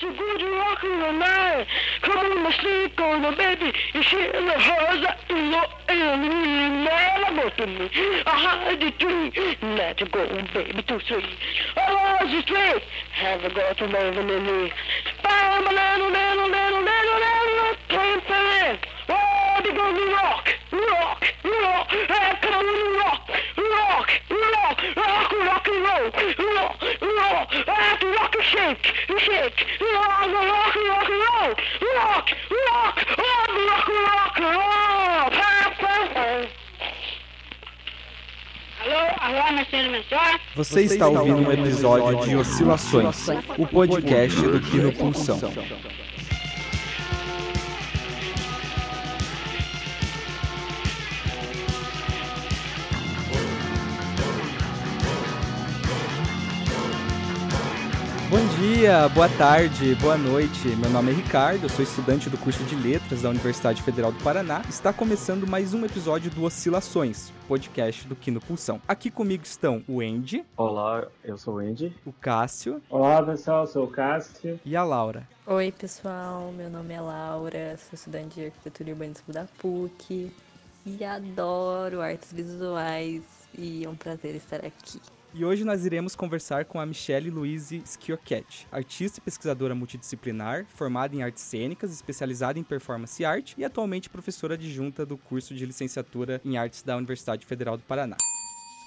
That's a good rockin' all night. Come on, my sneak on the baby. You see the hers in the in the to me. I had the tree. Let go, baby, to three. Oh, the straight. Have a go to never me. Bam, little, little, little, little, little, plain, plain. Oh, they gonna rock, rock, Você está ouvindo um episódio de Oscilações, o podcast do Kino Pulsão. Dia, boa tarde, boa noite. Meu nome é Ricardo, eu sou estudante do curso de Letras da Universidade Federal do Paraná. Está começando mais um episódio do Oscilações, podcast do Kino Pulsão. Aqui comigo estão o Andy, Olá, eu sou o Andy. o Cássio Olá pessoal, sou o Cássio. e a Laura. Oi, pessoal. Meu nome é Laura, sou estudante de arquitetura e urbanismo da PUC e adoro artes visuais e é um prazer estar aqui. E hoje nós iremos conversar com a Michelle Louise Schiochetti, artista e pesquisadora multidisciplinar, formada em artes cênicas, especializada em performance art e atualmente professora adjunta do curso de licenciatura em artes da Universidade Federal do Paraná.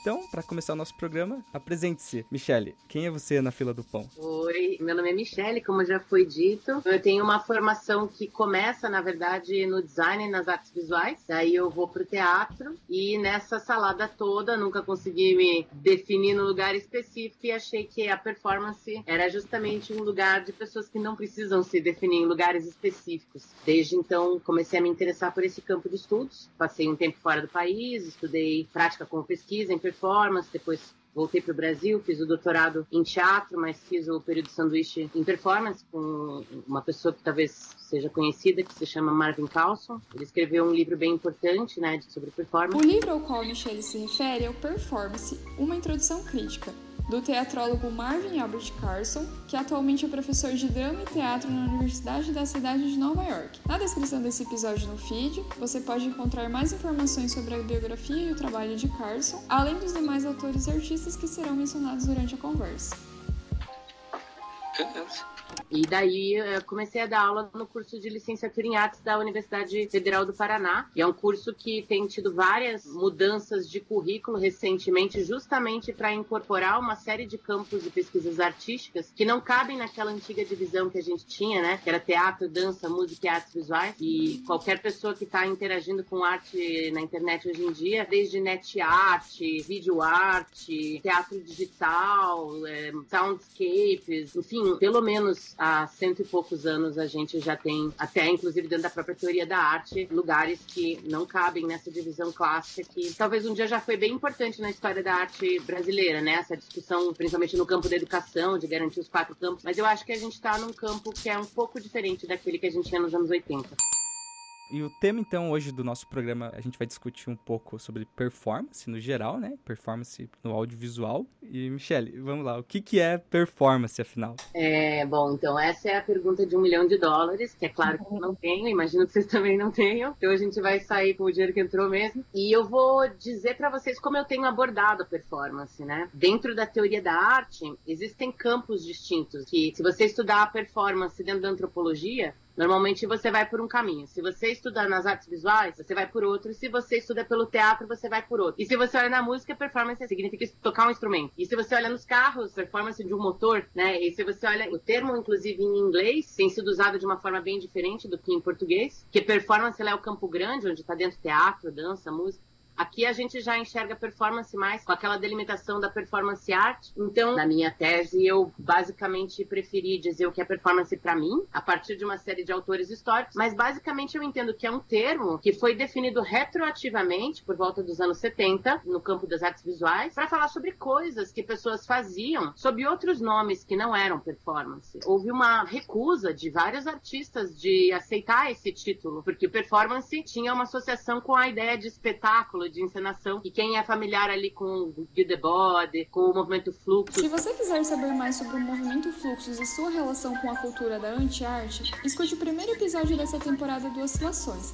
Então, para começar o nosso programa, apresente-se. Michelle, quem é você na fila do pão? Oi, meu nome é Michele, como já foi dito. Eu tenho uma formação que começa, na verdade, no design nas artes visuais. Daí eu vou pro teatro e nessa salada toda nunca consegui me definir no lugar específico e achei que a performance era justamente um lugar de pessoas que não precisam se definir em lugares específicos. Desde então comecei a me interessar por esse campo de estudos. Passei um tempo fora do país, estudei prática com pesquisa em performance, depois Voltei para o Brasil, fiz o doutorado em teatro, mas fiz o período sanduíche em performance com uma pessoa que talvez seja conhecida, que se chama Marvin Carlson. Ele escreveu um livro bem importante né, sobre O performance. livro ao qual Michele se refere é o Performance, uma introdução crítica, do teatrólogo Marvin Albert Carson, que atualmente é professor de drama e teatro na Universidade da cidade de Nova York. Na descrição desse episódio no feed, você pode encontrar mais informações sobre a biografia e o trabalho de Carson, além dos demais autores e artistas que serão mencionados durante a conversa. E daí eu comecei a dar aula no curso de licenciatura em artes da Universidade Federal do Paraná. E é um curso que tem tido várias mudanças de currículo recentemente, justamente para incorporar uma série de campos de pesquisas artísticas que não cabem naquela antiga divisão que a gente tinha, né? Que era teatro, dança, música e artes visuais. E qualquer pessoa que está interagindo com arte na internet hoje em dia, desde net art, vídeo arte, teatro digital, é, soundscapes, enfim, pelo menos há cento e poucos anos a gente já tem, até inclusive dentro da própria teoria da arte, lugares que não cabem nessa divisão clássica que talvez um dia já foi bem importante na história da arte brasileira, né? Essa discussão, principalmente no campo da educação, de garantir os quatro campos. Mas eu acho que a gente está num campo que é um pouco diferente daquele que a gente tinha nos anos 80. E o tema, então, hoje do nosso programa, a gente vai discutir um pouco sobre performance no geral, né? Performance no audiovisual. E, Michelle, vamos lá, o que, que é performance, afinal? É, bom, então essa é a pergunta de um milhão de dólares, que é claro que eu não tenho, imagino que vocês também não tenham. Então a gente vai sair com o dinheiro que entrou mesmo. E eu vou dizer para vocês como eu tenho abordado a performance, né? Dentro da teoria da arte, existem campos distintos que, se você estudar a performance dentro da antropologia, Normalmente você vai por um caminho. Se você estudar nas artes visuais, você vai por outro. Se você estuda pelo teatro, você vai por outro. E se você olha na música, performance significa tocar um instrumento. E se você olha nos carros, performance de um motor, né? E se você olha o termo, inclusive em inglês, tem sido usado de uma forma bem diferente do que em português, que performance é o campo grande, onde está dentro teatro, dança, música. Aqui a gente já enxerga performance mais com aquela delimitação da performance art. Então, na minha tese, eu basicamente preferi dizer o que é performance para mim, a partir de uma série de autores históricos, mas basicamente eu entendo que é um termo que foi definido retroativamente por volta dos anos 70 no campo das artes visuais para falar sobre coisas que pessoas faziam sob outros nomes que não eram performance. Houve uma recusa de vários artistas de aceitar esse título, porque performance tinha uma associação com a ideia de espetáculo, de encenação. E quem é familiar ali com o Guy Debord, com o movimento Fluxo. Se você quiser saber mais sobre o movimento Fluxos e sua relação com a cultura da anti-arte, escute o primeiro episódio dessa temporada do Oscilações.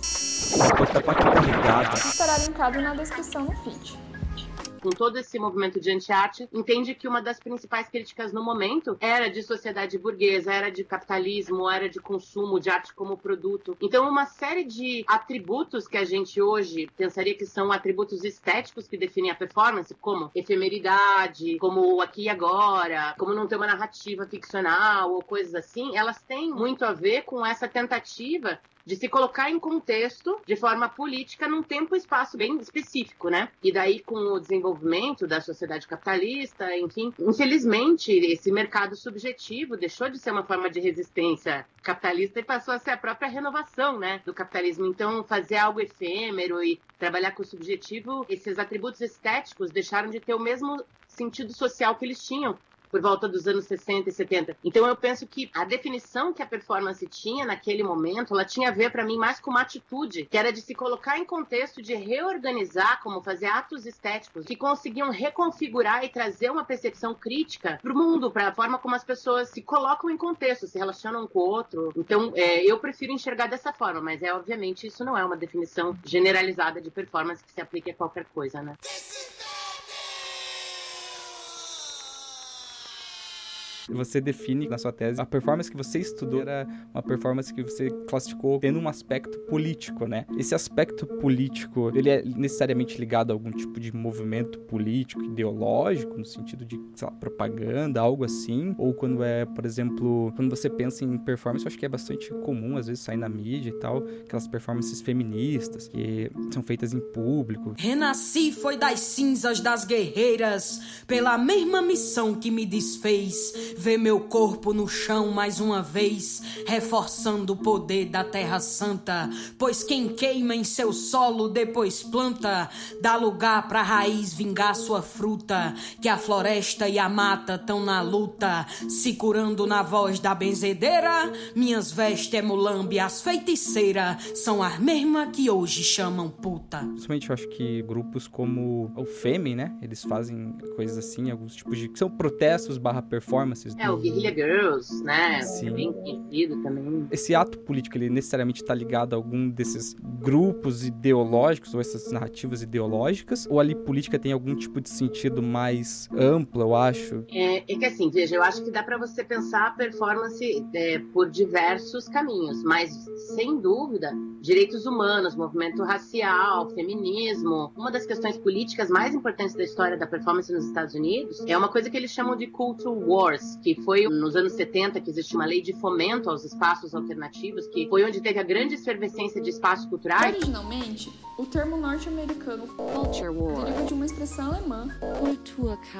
Estará linkado na descrição no feed com todo esse movimento de anti-arte, entende que uma das principais críticas no momento era de sociedade burguesa, era de capitalismo, era de consumo, de arte como produto. Então, uma série de atributos que a gente hoje pensaria que são atributos estéticos que definem a performance, como efemeridade, como aqui e agora, como não ter uma narrativa ficcional ou coisas assim, elas têm muito a ver com essa tentativa de se colocar em contexto de forma política num tempo e espaço bem específico, né? E daí com o desenvolvimento da sociedade capitalista, enfim, infelizmente esse mercado subjetivo deixou de ser uma forma de resistência capitalista e passou a ser a própria renovação, né, do capitalismo. Então, fazer algo efêmero e trabalhar com o subjetivo, esses atributos estéticos deixaram de ter o mesmo sentido social que eles tinham por volta dos anos 60 e 70. Então eu penso que a definição que a performance tinha naquele momento, ela tinha a ver para mim mais com uma atitude, que era de se colocar em contexto de reorganizar, como fazer atos estéticos que conseguiam reconfigurar e trazer uma percepção crítica para o mundo, para a forma como as pessoas se colocam em contexto, se relacionam com o outro. Então é, eu prefiro enxergar dessa forma, mas é obviamente isso não é uma definição generalizada de performance que se aplique a qualquer coisa, né? Você define na sua tese a performance que você estudou era uma performance que você classificou tendo um aspecto político, né? Esse aspecto político, ele é necessariamente ligado a algum tipo de movimento político, ideológico, no sentido de, sei lá, propaganda, algo assim? Ou quando é, por exemplo, quando você pensa em performance, eu acho que é bastante comum, às vezes, sair na mídia e tal, aquelas performances feministas que são feitas em público. Renasci foi das cinzas das guerreiras, pela mesma missão que me desfez ver meu corpo no chão mais uma vez, reforçando o poder da Terra Santa. Pois quem queima em seu solo depois planta, dá lugar pra raiz vingar sua fruta. Que a floresta e a mata tão na luta, se curando na voz da benzedeira. Minhas vestes é mulambe, as feiticeiras são as mesmas que hoje chamam puta. Principalmente eu acho que grupos como o Fêmen, né? Eles fazem coisas assim, alguns tipos de. são protestos barra É, o Guerrilla Girls, né? Sim. É bem conhecido também. Esse ato político, ele necessariamente está ligado a algum desses grupos ideológicos ou essas narrativas ideológicas? Ou ali política tem algum tipo de sentido mais amplo, eu acho? É, é que assim, veja, eu acho que dá para você pensar a performance é, por diversos caminhos, mas sem dúvida, direitos humanos, movimento racial, feminismo, uma das questões políticas mais importantes da história da performance nos Estados Unidos é uma coisa que eles chamam de culture wars, que foi nos anos 70 que existe uma lei de fomento aos espaços alternativos, que foi onde teve a grande efervescência de espaços culturais. Originalmente, o termo norte-americano culture war. deriva de uma expressão alemã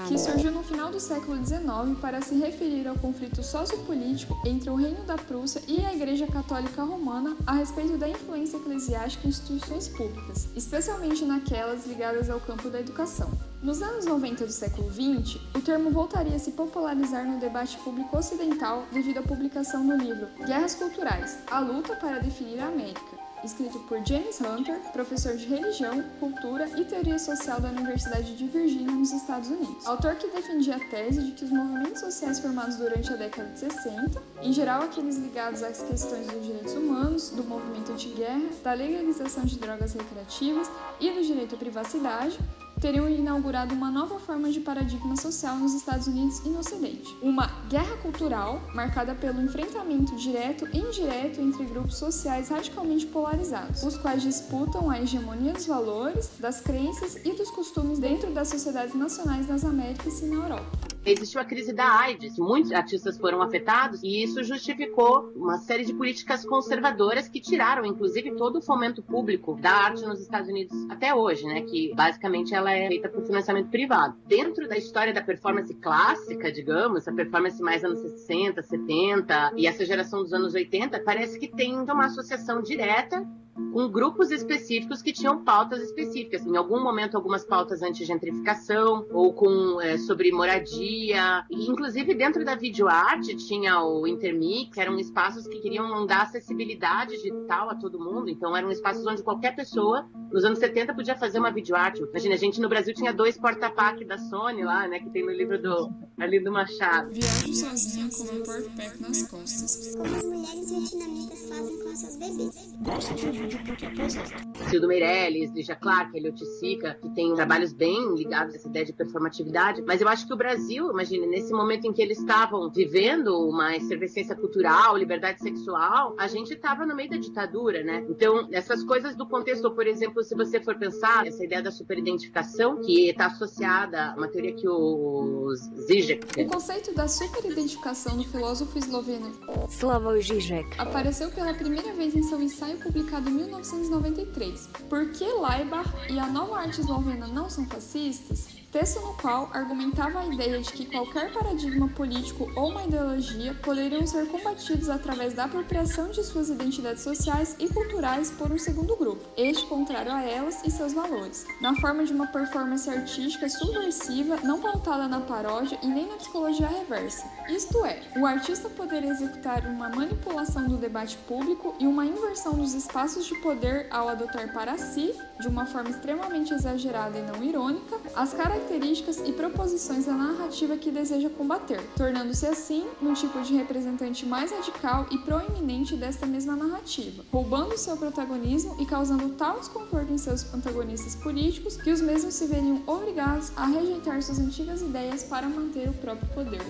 que surgiu no final do século XIX para se referir ao conflito sociopolítico entre o Reino da Prússia e a Igreja Católica Romana a respeito da influência eclesiástica em instituições públicas, especialmente naquelas ligadas ao campo da educação. Nos anos 90 do século XX, o termo voltaria a se popularizar no debate público ocidental devido à publicação do livro Guerras Culturais A Luta para Definir a América, escrito por James Hunter, professor de religião, cultura e teoria social da Universidade de Virgínia, nos Estados Unidos. Autor que defendia a tese de que os movimentos sociais formados durante a década de 60, em geral aqueles ligados às questões dos direitos humanos, do movimento anti-guerra, da legalização de drogas recreativas e do direito à privacidade, teriam inaugurado uma nova forma de paradigma social nos Estados Unidos e no Ocidente. Uma guerra cultural marcada pelo enfrentamento direto e indireto entre grupos sociais radicalmente polarizados, os quais disputam a hegemonia dos valores, das crenças e dos costumes dentro das sociedades nacionais nas Américas e na Europa existiu a crise da AIDS, muitos artistas foram afetados e isso justificou uma série de políticas conservadoras que tiraram, inclusive, todo o fomento público da arte nos Estados Unidos até hoje, né? Que basicamente ela é feita por financiamento privado. Dentro da história da performance clássica, digamos, a performance mais anos 60, 70 e essa geração dos anos 80, parece que tem uma associação direta com grupos específicos que tinham pautas específicas. Em algum momento, algumas pautas anti-gentrificação ou com é, sobre moradia. E, inclusive, dentro da videoarte tinha o Intermix, eram espaços que queriam dar acessibilidade digital a todo mundo. Então, eram espaços onde qualquer pessoa Nos anos 70 podia fazer uma videoarte. Imagina, a gente no Brasil tinha dois porta-pack da Sony lá, né? Que tem no livro do ali do Machado. Viajo sozinha com meu porta-pack nas costas. Como as mulheres vietnamitas fazem com seus bebês. Gosto de vídeo porque é pesado. Cildo Meirelles, Lígia Clark, Eliot Sica, que tem trabalhos bem ligados a essa ideia de performatividade. Mas eu acho que o Brasil, imagine, nesse momento em que eles estavam vivendo uma efervescência cultural, liberdade sexual, a gente estava no meio da ditadura, né? Então, essas coisas do contexto, por exemplo, se você for pensar, essa ideia da superidentificação, que está associada a uma teoria que o Zizek... O conceito da superidentificação do filósofo esloveno Slavoj Žižek apareceu pela primeira vez em seu ensaio publicado em 1993. Por que Laibach e a nova arte eslovena não são fascistas? Texto no qual argumentava a ideia de que qualquer paradigma político ou uma ideologia poderiam ser combatidos através da apropriação de suas identidades sociais e culturais por um segundo grupo, este contrário a elas e seus valores, na forma de uma performance artística subversiva, não pautada na paródia e nem na psicologia reversa. Isto é, o artista poder executar uma manipulação do debate público e uma inversão dos espaços de poder ao adotar para si, de uma forma extremamente exagerada e não irônica, as características características e proposições da narrativa que deseja combater, tornando-se assim um tipo de representante mais radical e proeminente desta mesma narrativa, roubando seu protagonismo e causando tal desconforto em seus antagonistas políticos que os mesmos se veriam obrigados a rejeitar suas antigas ideias para manter o próprio poder.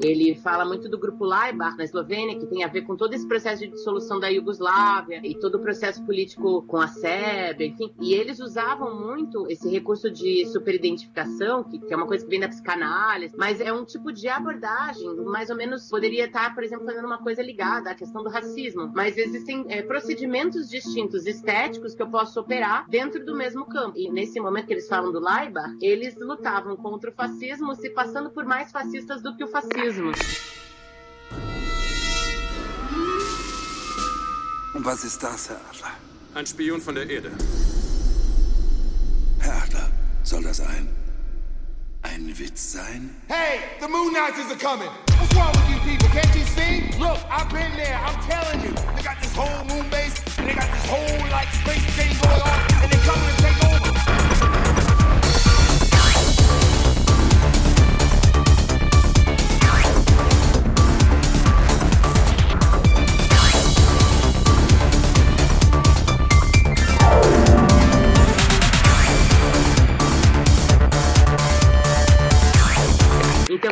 Ele fala muito do grupo Laibach, na Eslovênia, que tem a ver com todo esse processo de dissolução da Iugoslávia e todo o processo político com a Sérvia, enfim. E eles usavam muito esse recurso de superidentificação, que, que é uma coisa que vem da psicanálise, mas é um tipo de abordagem, mais ou menos poderia estar, por exemplo, fazendo uma coisa ligada à questão do racismo. Mas existem é, procedimentos distintos estéticos que eu posso operar dentro do mesmo campo. E nesse momento que eles falam do Laibach, eles lutavam contra o fascismo, se passando por mais fascistas do que o fascismo. Und was ist das, Herr Adler? Ein Spion von der Erde. Herr Adler, soll das ein... ein Witz sein? Hey, the Moon Nazis are coming! What's wrong with you people? Can't you see? Look, I've been there. I'm telling you. They got this whole moon base, and they got this whole, like, space thing going on,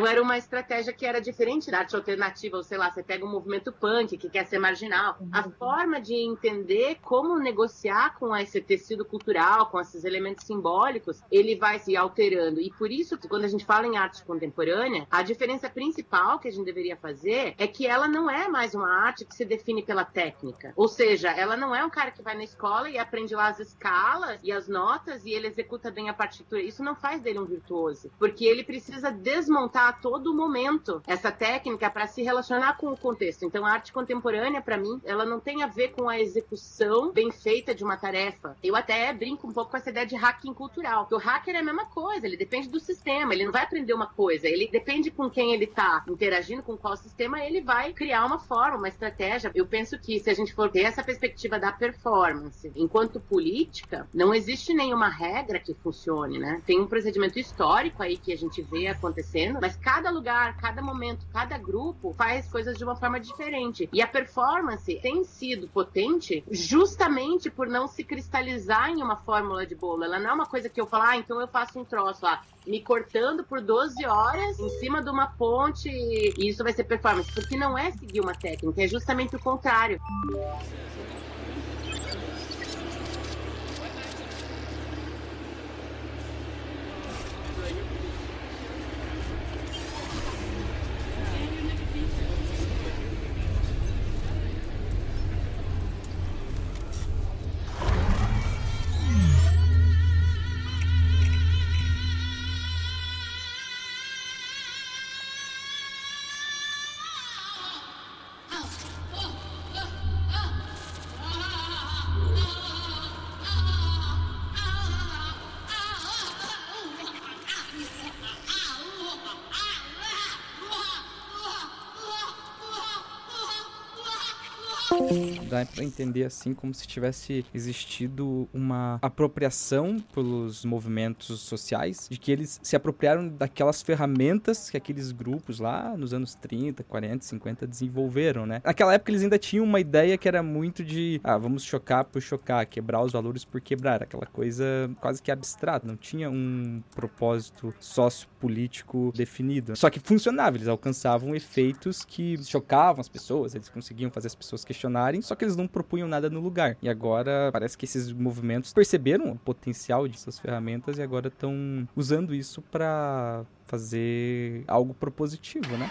Então era uma estratégia que era diferente da arte alternativa, ou sei lá, você pega um movimento punk que quer ser marginal. A forma de entender como negociar com esse tecido cultural, com esses elementos simbólicos, ele vai se alterando. E por isso, quando a gente fala em arte contemporânea, a diferença principal que a gente deveria fazer é que ela não é mais uma arte que se define pela técnica. Ou seja, ela não é um cara que vai na escola e aprende lá as escalas e as notas e ele executa bem a partitura. Isso não faz dele um virtuoso, porque ele precisa desmontar a todo momento essa técnica para se relacionar com o contexto. Então, a arte contemporânea, para mim, ela não tem a ver com a execução bem feita de uma tarefa. Eu até brinco um pouco com essa ideia de hacking cultural. Que o hacker é a mesma coisa, ele depende do sistema, ele não vai aprender uma coisa, ele depende com quem ele está interagindo, com qual sistema, ele vai criar uma forma, uma estratégia. Eu penso que se a gente for ter essa perspectiva da performance enquanto política, não existe nenhuma regra que funcione, né? Tem um procedimento histórico aí que a gente vê acontecendo, mas cada lugar, cada momento, cada grupo faz coisas de uma forma diferente. E a performance tem sido potente justamente por não se cristalizar em uma fórmula de bolo. Ela não é uma coisa que eu falo, ah, então eu faço um troço lá, me cortando por 12 horas em cima de uma ponte e isso vai ser performance. Porque não é seguir uma técnica, é justamente o contrário. Dá pra entender assim como se tivesse existido uma apropriação pelos movimentos sociais, de que eles se apropriaram daquelas ferramentas que aqueles grupos lá nos anos 30, 40, 50 desenvolveram, né? Naquela época eles ainda tinham uma ideia que era muito de, ah, vamos chocar por chocar, quebrar os valores por quebrar, aquela coisa quase que abstrata, não tinha um propósito sociopolítico definido. Só que funcionava, eles alcançavam efeitos que chocavam as pessoas, eles conseguiam fazer as pessoas questionarem, só que eles não propunham nada no lugar. E agora parece que esses movimentos perceberam o potencial dessas ferramentas e agora estão usando isso para fazer algo propositivo, né?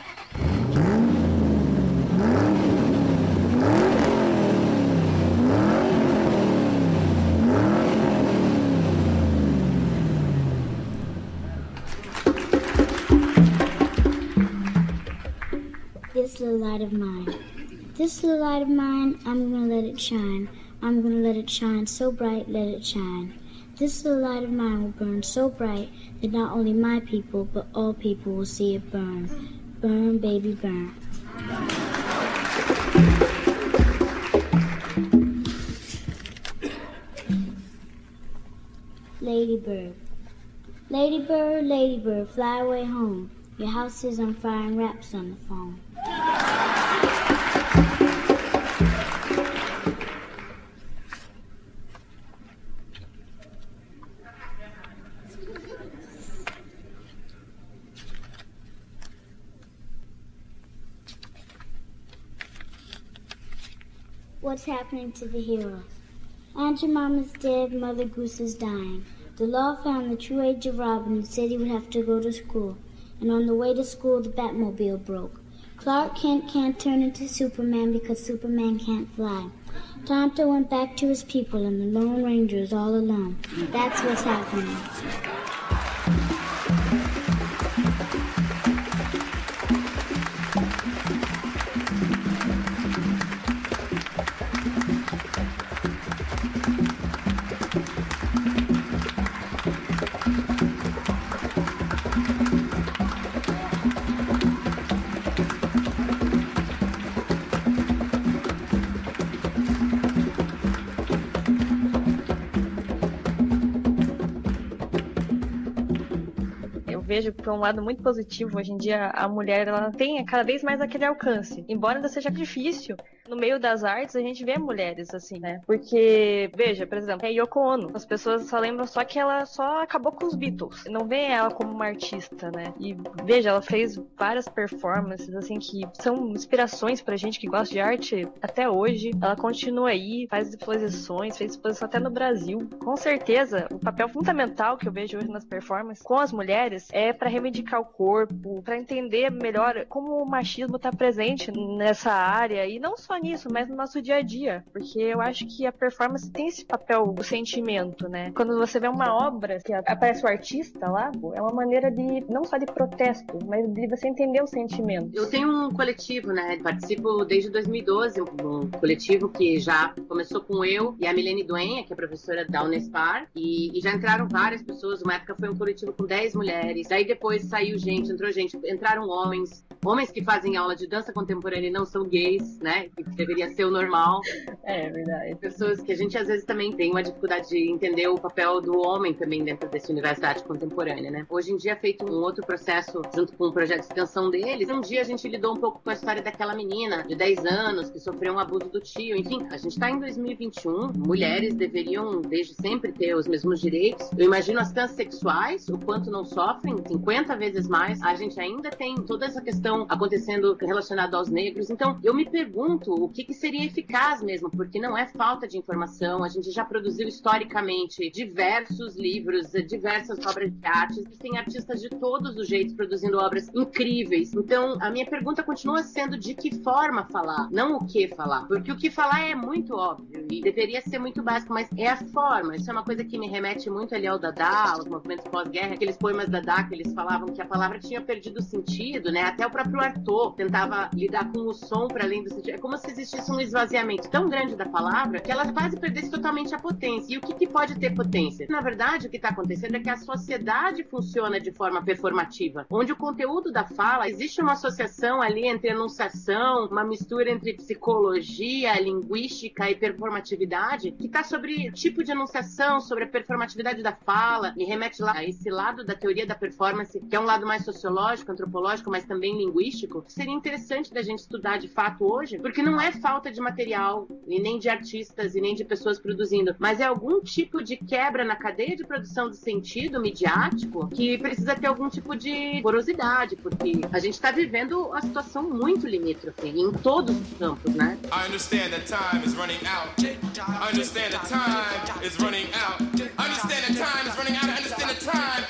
This little light of mine. This little light of mine, I'm gonna let it shine. I'm gonna let it shine so bright, let it shine. This little light of mine will burn so bright that not only my people, but all people will see it burn. Burn, baby, burn. Ladybird. Ladybird, ladybird, fly away home. Your house is on fire and raps on the phone. What's happening to the heroes? Aunt Jemima's dead, Mother Goose is dying. The law found the true age of Robin and said he would have to go to school. And on the way to school, the Batmobile broke. Clark Kent can't turn into Superman because Superman can't fly. Tonto went back to his people and the Lone Ranger is all alone. That's what's happening. Vejo por um lado muito positivo. Hoje em dia, a mulher ela tem cada vez mais aquele alcance. Embora ainda seja difícil, no meio das artes a gente vê mulheres assim, né? Porque, veja, por exemplo, é Yoko Ono. As pessoas só lembram só que ela só acabou com os Beatles. Não vê ela como uma artista, né? E veja, ela fez várias performances assim que são inspirações pra gente que gosta de arte até hoje. Ela continua aí, faz exposições, fez exposição até no Brasil. Com certeza, o papel fundamental que eu vejo hoje nas performances com as mulheres é para reivindicar o corpo, para entender melhor como o machismo tá presente nessa área e não só nisso, mas no nosso dia a dia, porque eu acho que a performance tem esse papel do sentimento, né? Quando você vê uma obra que aparece o artista lá, é uma maneira de não só de protesto, mas de você entender o sentimento. Eu tenho um coletivo, né? Participo desde 2012, um coletivo que já começou com eu e a Milene Duenha, que é professora da Unespar, e, e já entraram várias pessoas. Uma época foi um coletivo com 10 mulheres, daí depois saiu gente, entrou gente, entraram homens, homens que fazem aula de dança contemporânea e não são gays, né? Deveria ser o normal. É verdade. Pessoas que a gente às vezes também tem uma dificuldade de entender o papel do homem também dentro desse universo da arte contemporânea, né? Hoje em dia é feito um outro processo junto com o projeto de extensão deles. Um dia a gente lidou um pouco com a história daquela menina de 10 anos que sofreu um abuso do tio. Enfim, a gente tá em 2021, mulheres deveriam desde sempre ter os mesmos direitos. Eu imagino as transexuais, o quanto não sofrem, 50 vezes mais. A gente ainda tem toda essa questão acontecendo relacionada aos negros. Então, eu me pergunto o que, que seria eficaz mesmo, porque não é falta de informação. A gente já produziu historicamente diversos livros, diversas obras de arte. Existem artistas de todos os jeitos produzindo obras incríveis. Então, a minha pergunta continua sendo de que forma falar, não o que falar. Porque o que falar é muito óbvio e deveria ser muito básico, mas é a forma. Isso é uma coisa que me remete muito ali ao Dada, aos movimentos pós-guerra, aqueles poemas Dada que eles falavam que a palavra tinha perdido sentido, né? Até o próprio Arthur tentava lidar com o som para além do sentido. É como se existisse um esvaziamento tão grande da palavra que ela quase perdesse totalmente a potência. E o que, que pode ter potência? Na verdade, o que está acontecendo é que a sociedade funciona de forma performativa, onde o conteúdo da fala existe uma associação ali entre enunciação, uma mistura entre psicologia, linguística e performatividade, que está sobre tipo de enunciação, sobre a performatividade da fala, e remete lá a esse lado da teoria da performance, que é um lado mais sociológico, antropológico, mas também linguístico. Seria interessante da gente estudar de fato hoje, porque não é falta de material, e nem de artistas, e nem de pessoas produzindo, mas é algum tipo de quebra na cadeia de produção do sentido midiático que precisa ter algum tipo de porosidade, porque a gente está vivendo uma situação muito limítrofe em todos os campos, né? I understand that time is running out. I understand that time is running out. I understand that time is running out. I understand that time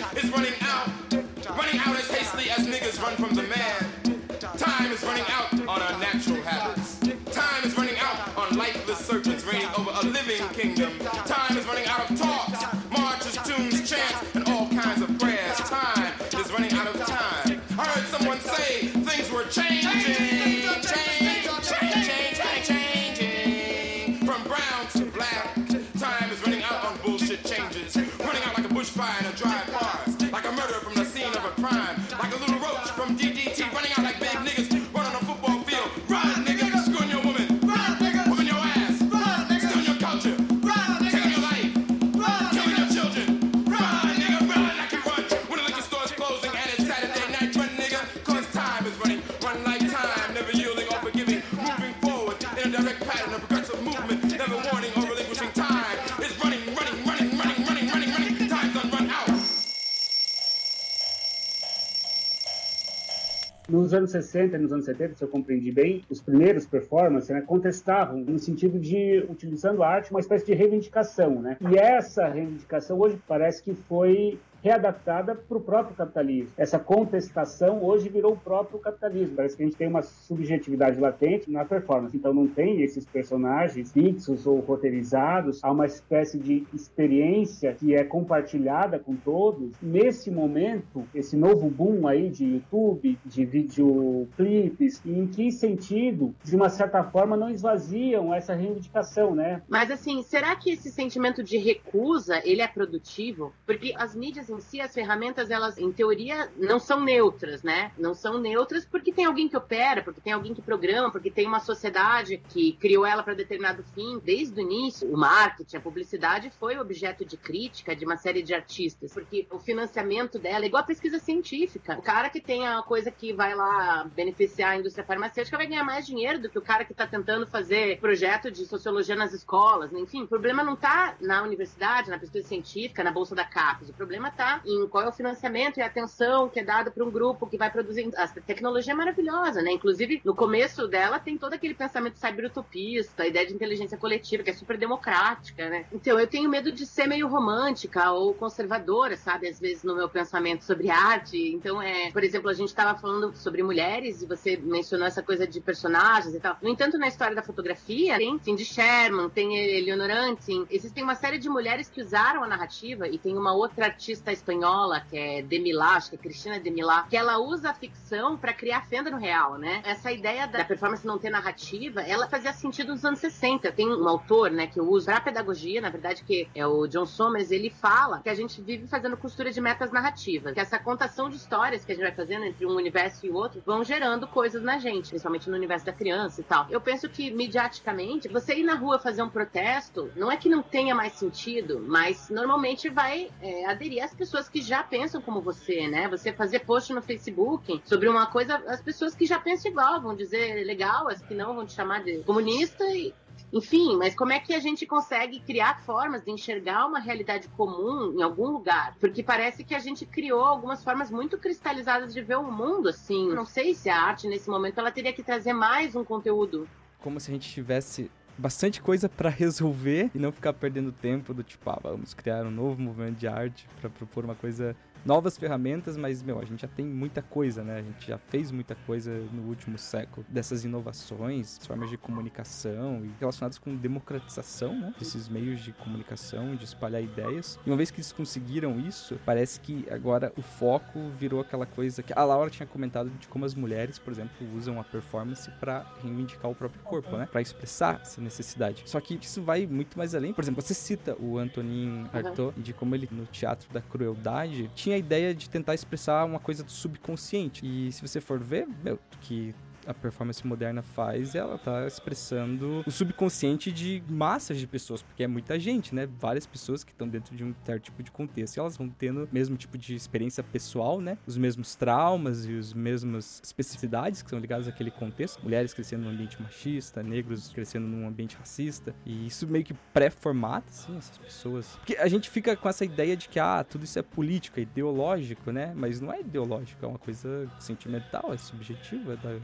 Nos anos 60 e nos anos 70, se eu compreendi bem, os primeiros performances né, contestavam no sentido de, utilizando a arte, uma espécie de reivindicação. Né? E essa reivindicação hoje parece que foi readaptada para o próprio capitalismo. Essa contestação hoje virou o próprio capitalismo. Parece que a gente tem uma subjetividade latente na performance. Então não tem esses personagens fixos ou roteirizados. Há uma espécie de experiência que é compartilhada com todos. Nesse momento, esse novo boom aí de YouTube, de videoclipes, em que sentido, de uma certa forma, não esvaziam essa reivindicação, né? Mas assim, será que esse sentimento de recusa, ele é produtivo? Porque as mídias em si, as ferramentas, elas, em teoria, não são neutras, né? Não são neutras porque tem alguém que opera, porque tem alguém que programa, porque tem uma sociedade que criou ela para determinado fim. Desde o início, o marketing, a publicidade foi objeto de crítica de uma série de artistas, porque o financiamento dela é igual a pesquisa científica. O cara que tem a coisa que vai lá beneficiar a indústria farmacêutica vai ganhar mais dinheiro do que o cara que está tentando fazer projeto de sociologia nas escolas. Enfim, o problema não está na universidade, na pesquisa científica, na bolsa da CAPES. O problema está em qual é o financiamento e a atenção que é dado para um grupo que vai produzir. A tecnologia é maravilhosa, né? Inclusive, no começo dela tem todo aquele pensamento cyberutopista, a ideia de inteligência coletiva, que é super democrática, né? Então, eu tenho medo de ser meio romântica ou conservadora, sabe? Às vezes, no meu pensamento sobre arte. Então, é, por exemplo, a gente estava falando sobre mulheres e você mencionou essa coisa de personagens e tal. No entanto, na história da fotografia, tem Cindy Sherman, tem Eleonor Antin, existem uma série de mulheres que usaram a narrativa e tem uma outra artista espanhola, que é Demilá, acho que é Cristina Demilá, que ela usa a ficção para criar fenda no real, né? Essa ideia da performance não ter narrativa, ela fazia sentido nos anos 60. Tem um autor, né, que eu uso para pedagogia, na verdade, que é o John Somers, ele fala que a gente vive fazendo costura de metas narrativas, que essa contação de histórias que a gente vai fazendo entre um universo e o outro vão gerando coisas na gente, principalmente no universo da criança e tal. Eu penso que, mediaticamente, você ir na rua fazer um protesto, não é que não tenha mais sentido, mas normalmente vai é, aderir às pessoas que já pensam como você, né? Você fazer post no Facebook sobre uma coisa, as pessoas que já pensam igual vão dizer legal, as que não vão te chamar de comunista e enfim, mas como é que a gente consegue criar formas de enxergar uma realidade comum em algum lugar? Porque parece que a gente criou algumas formas muito cristalizadas de ver o mundo, assim. Não sei se a arte, nesse momento, ela teria que trazer mais um conteúdo. Como se a gente tivesse bastante coisa para resolver e não ficar perdendo tempo do tipo, ah, vamos criar um novo movimento de arte para propor uma coisa novas ferramentas, mas, meu, a gente já tem muita coisa, né? A gente já fez muita coisa no último século dessas inovações, formas de comunicação e relacionadas com democratização, né? Desses meios de comunicação, de espalhar ideias. E uma vez que eles conseguiram isso, parece que agora o foco virou aquela coisa que a Laura tinha comentado de como as mulheres, por exemplo, usam a performance para reivindicar o próprio corpo, né? Para expressar essa necessidade. Só que isso vai muito mais além. Por exemplo, você cita o Antonin Artaud de como ele no teatro da crueldade tinha a ideia de tentar expressar uma coisa do subconsciente. E se você for ver, meu, que a performance moderna faz, ela tá expressando o subconsciente de massas de pessoas, porque é muita gente, né? Várias pessoas que estão dentro de um certo tipo de contexto e elas vão tendo o mesmo tipo de experiência pessoal, né? Os mesmos traumas e os mesmos especificidades que são ligadas àquele contexto. Mulheres crescendo num ambiente machista, negros crescendo num ambiente racista. E isso meio que pré-formata, assim, essas pessoas. Porque a gente fica com essa ideia de que, ah, tudo isso é político, é ideológico, né? Mas não é ideológico, é uma coisa sentimental, é subjetiva, é da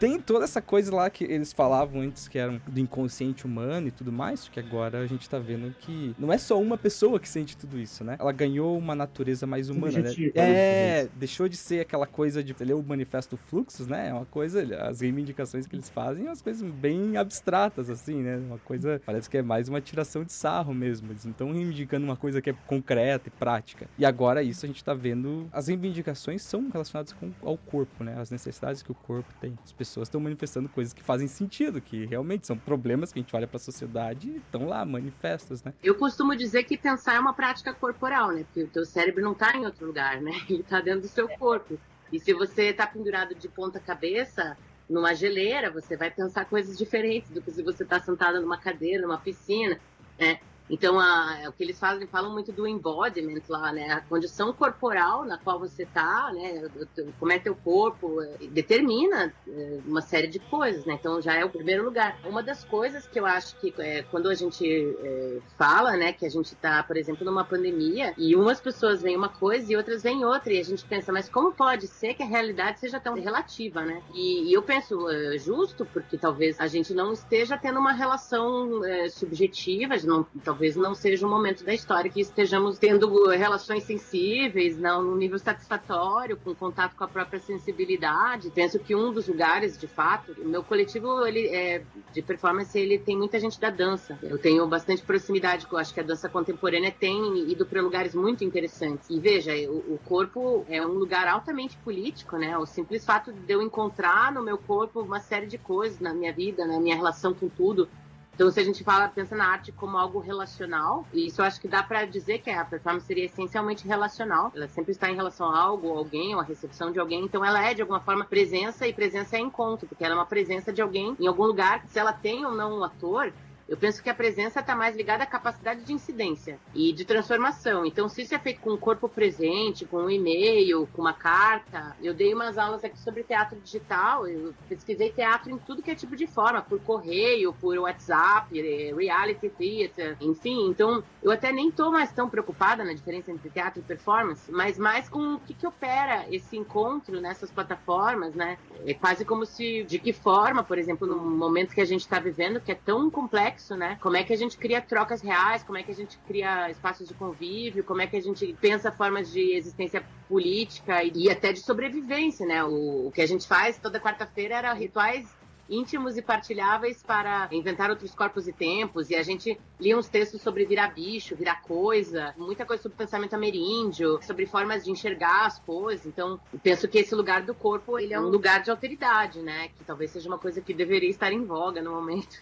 tem toda essa coisa lá que eles falavam antes que eram do inconsciente humano e tudo mais, que agora a gente tá vendo que não é só uma pessoa que sente tudo isso, né? Ela ganhou uma natureza mais humana, né? É, deixou de ser aquela coisa de ler o manifesto fluxos, né? É uma coisa, as reivindicações que eles fazem, umas coisas bem abstratas assim, né? Uma coisa, parece que é mais uma tiração de sarro mesmo. Eles não estão reivindicando uma coisa que é concreta e prática. E agora isso a gente tá vendo, as reivindicações são relacionadas com ao corpo, né? As necessidades que o corpo tem. As pessoas pessoas estão manifestando coisas que fazem sentido, que realmente são problemas que a gente olha para a sociedade e estão lá, manifestos, né? Eu costumo dizer que pensar é uma prática corporal, né? Porque o teu cérebro não está em outro lugar, né? Ele está dentro do seu corpo. E se você está pendurado de ponta cabeça numa geleira, você vai pensar coisas diferentes do que se você está sentada numa cadeira, numa piscina, né? Então, a, o que eles fazem, falam muito do embodiment lá, né? A condição corporal na qual você tá, né? Como é teu corpo, é, determina é, uma série de coisas, né? Então, já é o primeiro lugar. Uma das coisas que eu acho que, é, quando a gente é, fala, né? Que a gente tá, por exemplo, numa pandemia e umas pessoas veem uma coisa e outras veem outra, e a gente pensa, mas como pode ser que a realidade seja tão relativa, né? E, e eu penso, é, justo, porque talvez a gente não esteja tendo uma relação é, subjetiva, não, talvez talvez não seja o momento da história que estejamos tendo relações sensíveis, não no nível satisfatório, com contato com a própria sensibilidade. Penso que um dos lugares, de fato, o meu coletivo ele é, de performance ele tem muita gente da dança. Eu tenho bastante proximidade com, acho que a dança contemporânea tem ido para lugares muito interessantes. E veja, o, o corpo é um lugar altamente político, né? O simples fato de eu encontrar no meu corpo uma série de coisas na minha vida, na minha relação com tudo, então, se a gente fala, pensa na arte como algo relacional, e isso eu acho que dá para dizer que a performance seria essencialmente relacional. Ela sempre está em relação a algo, alguém, ou a recepção de alguém. Então, ela é de alguma forma presença e presença é encontro, porque ela é uma presença de alguém em algum lugar. Se ela tem ou não um ator, eu penso que a presença está mais ligada à capacidade de incidência e de transformação. Então, se isso é feito com o corpo presente, com um e-mail, com uma carta, eu dei umas aulas aqui sobre teatro digital, eu pesquisei teatro em tudo que é tipo de forma, por correio, por WhatsApp, eh, reality theater, enfim. Então, eu até nem estou mais tão preocupada na diferença entre teatro e performance, mas mais com o que, que opera esse encontro nessas plataformas, né? É quase como se, de que forma, por exemplo, no momento que a gente está vivendo, que é tão complexo, né? Como é que a gente cria trocas reais, como é que a gente cria espaços de convívio, como é que a gente pensa formas de existência política e, e até de sobrevivência, né? O, o que a gente faz toda quarta-feira era rituais íntimos e partilháveis para inventar outros corpos e tempos. E a gente lia uns textos sobre virar bicho, virar coisa, muita coisa sobre pensamento ameríndio, sobre formas de enxergar as coisas. Então, penso que esse lugar do corpo, ele é um lugar de alteridade, né? Que talvez seja uma coisa que deveria estar em voga no momento.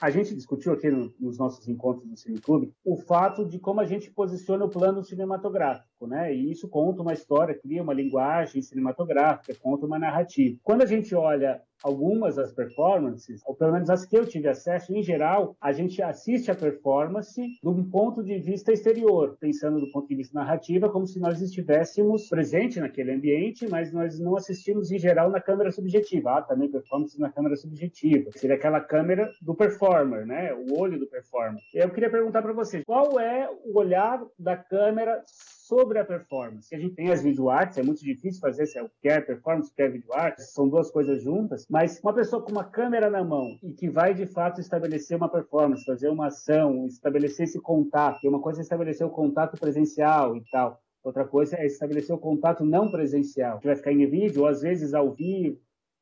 A gente discutiu aqui no, nos nossos encontros do Cineclube o fato de como a gente posiciona o plano cinematográfico, né? E isso conta uma história, cria uma linguagem cinematográfica, conta uma narrativa. Quando a gente olha algumas das performances, ou pelo menos as que eu tive acesso, em geral, a gente assiste a performance de um ponto de vista exterior, pensando do ponto de vista narrativa, como se nós estivéssemos presente naquele ambiente, mas nós não assistimos em geral na câmera subjetiva. Ah, também performance na câmera subjetiva. Seria aquela câmera do performer, né? O olho do performer. Eu queria perguntar para vocês, qual é o olhar da câmera sobre a performance. A gente tem as video arts, é muito difícil fazer se é quer performance, quer video arts, são duas coisas juntas, mas uma pessoa com uma câmera na mão e que vai de fato estabelecer uma performance, fazer uma ação, estabelecer esse contato, uma coisa é estabelecer o contato presencial e tal, outra coisa é estabelecer o contato não presencial, que vai ficar em vídeo ou às vezes ao vivo,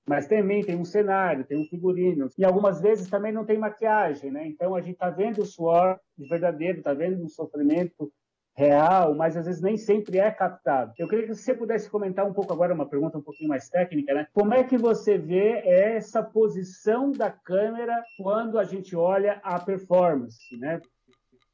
mas também tem um cenário, tem um figurino, e algumas vezes também não tem maquiagem, né? Então a gente está vendo o suor verdadeiro, está vendo o sofrimento real, mas às vezes nem sempre é captado. Eu queria que você pudesse comentar um pouco agora, uma pergunta um pouquinho mais técnica, né? Como é que você vê essa posição da câmera quando a gente olha a performance, né?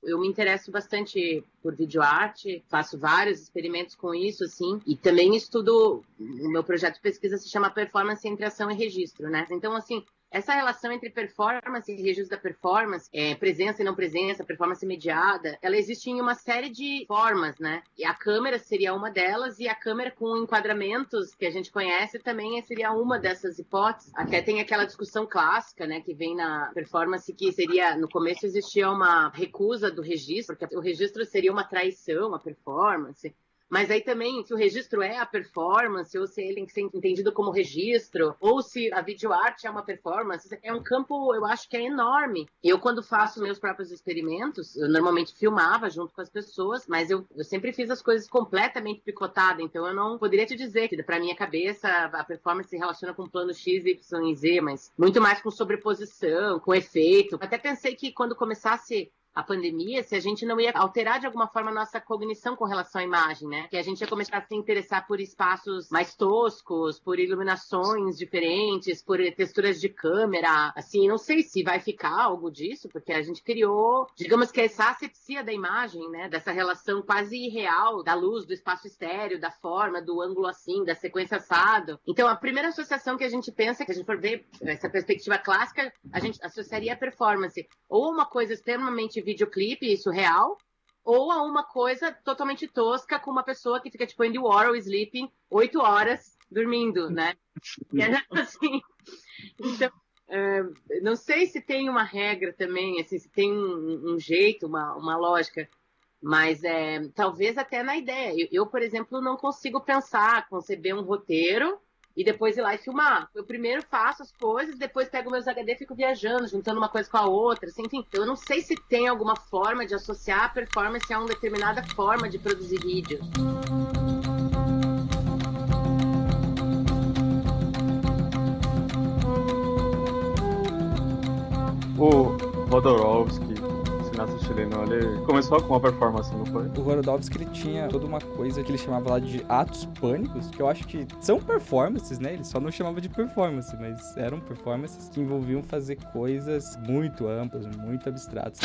eu me interesso bastante por videoarte, faço vários experimentos com isso, assim, e também estudo, o meu projeto de pesquisa se chama Performance entre Ação e Registro, né? Então, assim, essa relação entre performance e registro da performance, é, presença e não presença, performance mediada, ela existe em uma série de formas, né? E a câmera seria uma delas, e a câmera com enquadramentos que a gente conhece também seria uma dessas hipóteses. Até tem aquela discussão clássica, né, que vem na performance, que seria, no começo existia uma recusa do registro, porque o registro seria uma traição, a performance. Mas aí também, se o registro é a performance, ou se ele tem que ser entendido como registro, ou se a videoarte é uma performance, é um campo, eu acho que é enorme. Eu, quando faço meus próprios experimentos, eu normalmente filmava junto com as pessoas, mas eu, eu sempre fiz as coisas completamente picotadas, então eu não poderia te dizer que, para minha cabeça, a performance se relaciona com plano X, Y e Z, mas muito mais com sobreposição, com efeito. Até pensei que quando começasse a pandemia, se a gente não ia alterar de alguma forma a nossa cognição com relação à imagem, né? Que a gente ia começar a se interessar por espaços mais toscos, por iluminações diferentes, por texturas de câmera. Assim, não sei se vai ficar algo disso, porque a gente criou, digamos que essa asepsia da imagem, né? Dessa relação quase irreal da luz, do espaço estéreo, da forma, do ângulo assim, da sequência assado. Então, a primeira associação que a gente pensa, que a gente for ver essa perspectiva clássica, a gente associaria a performance ou uma coisa extremamente videoclipe, isso real, ou a uma coisa totalmente tosca com uma pessoa que fica tipo Andy Warhol sleeping oito horas dormindo, né? E é assim. Então, é, não sei se tem uma regra também, assim, se tem um, um jeito, uma, uma lógica, mas é, talvez até na ideia. Eu, eu, por exemplo, não consigo pensar, conceber um roteiro e depois ir lá e filmar. Eu primeiro faço as coisas, depois pego meus HD e fico viajando, juntando uma coisa com a outra. Assim, enfim, eu não sei se tem alguma forma de associar a performance a uma determinada forma de produzir vídeo. O Rodorovsky cineasta chileno, ele começou com uma performance, não foi? O Rodolfsky, ele tinha toda uma coisa que ele chamava lá de atos pânicos, que eu acho que são performances, né? Ele só não chamava de performance, mas eram performances que envolviam fazer coisas muito amplas, muito abstratas.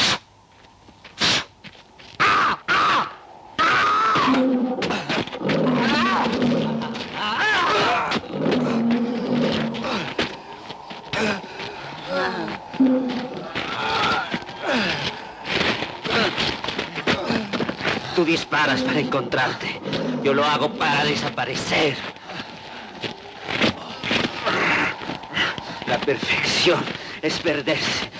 Tú disparas para encontrarte. Yo lo hago para desaparecer. La perfección es perderse.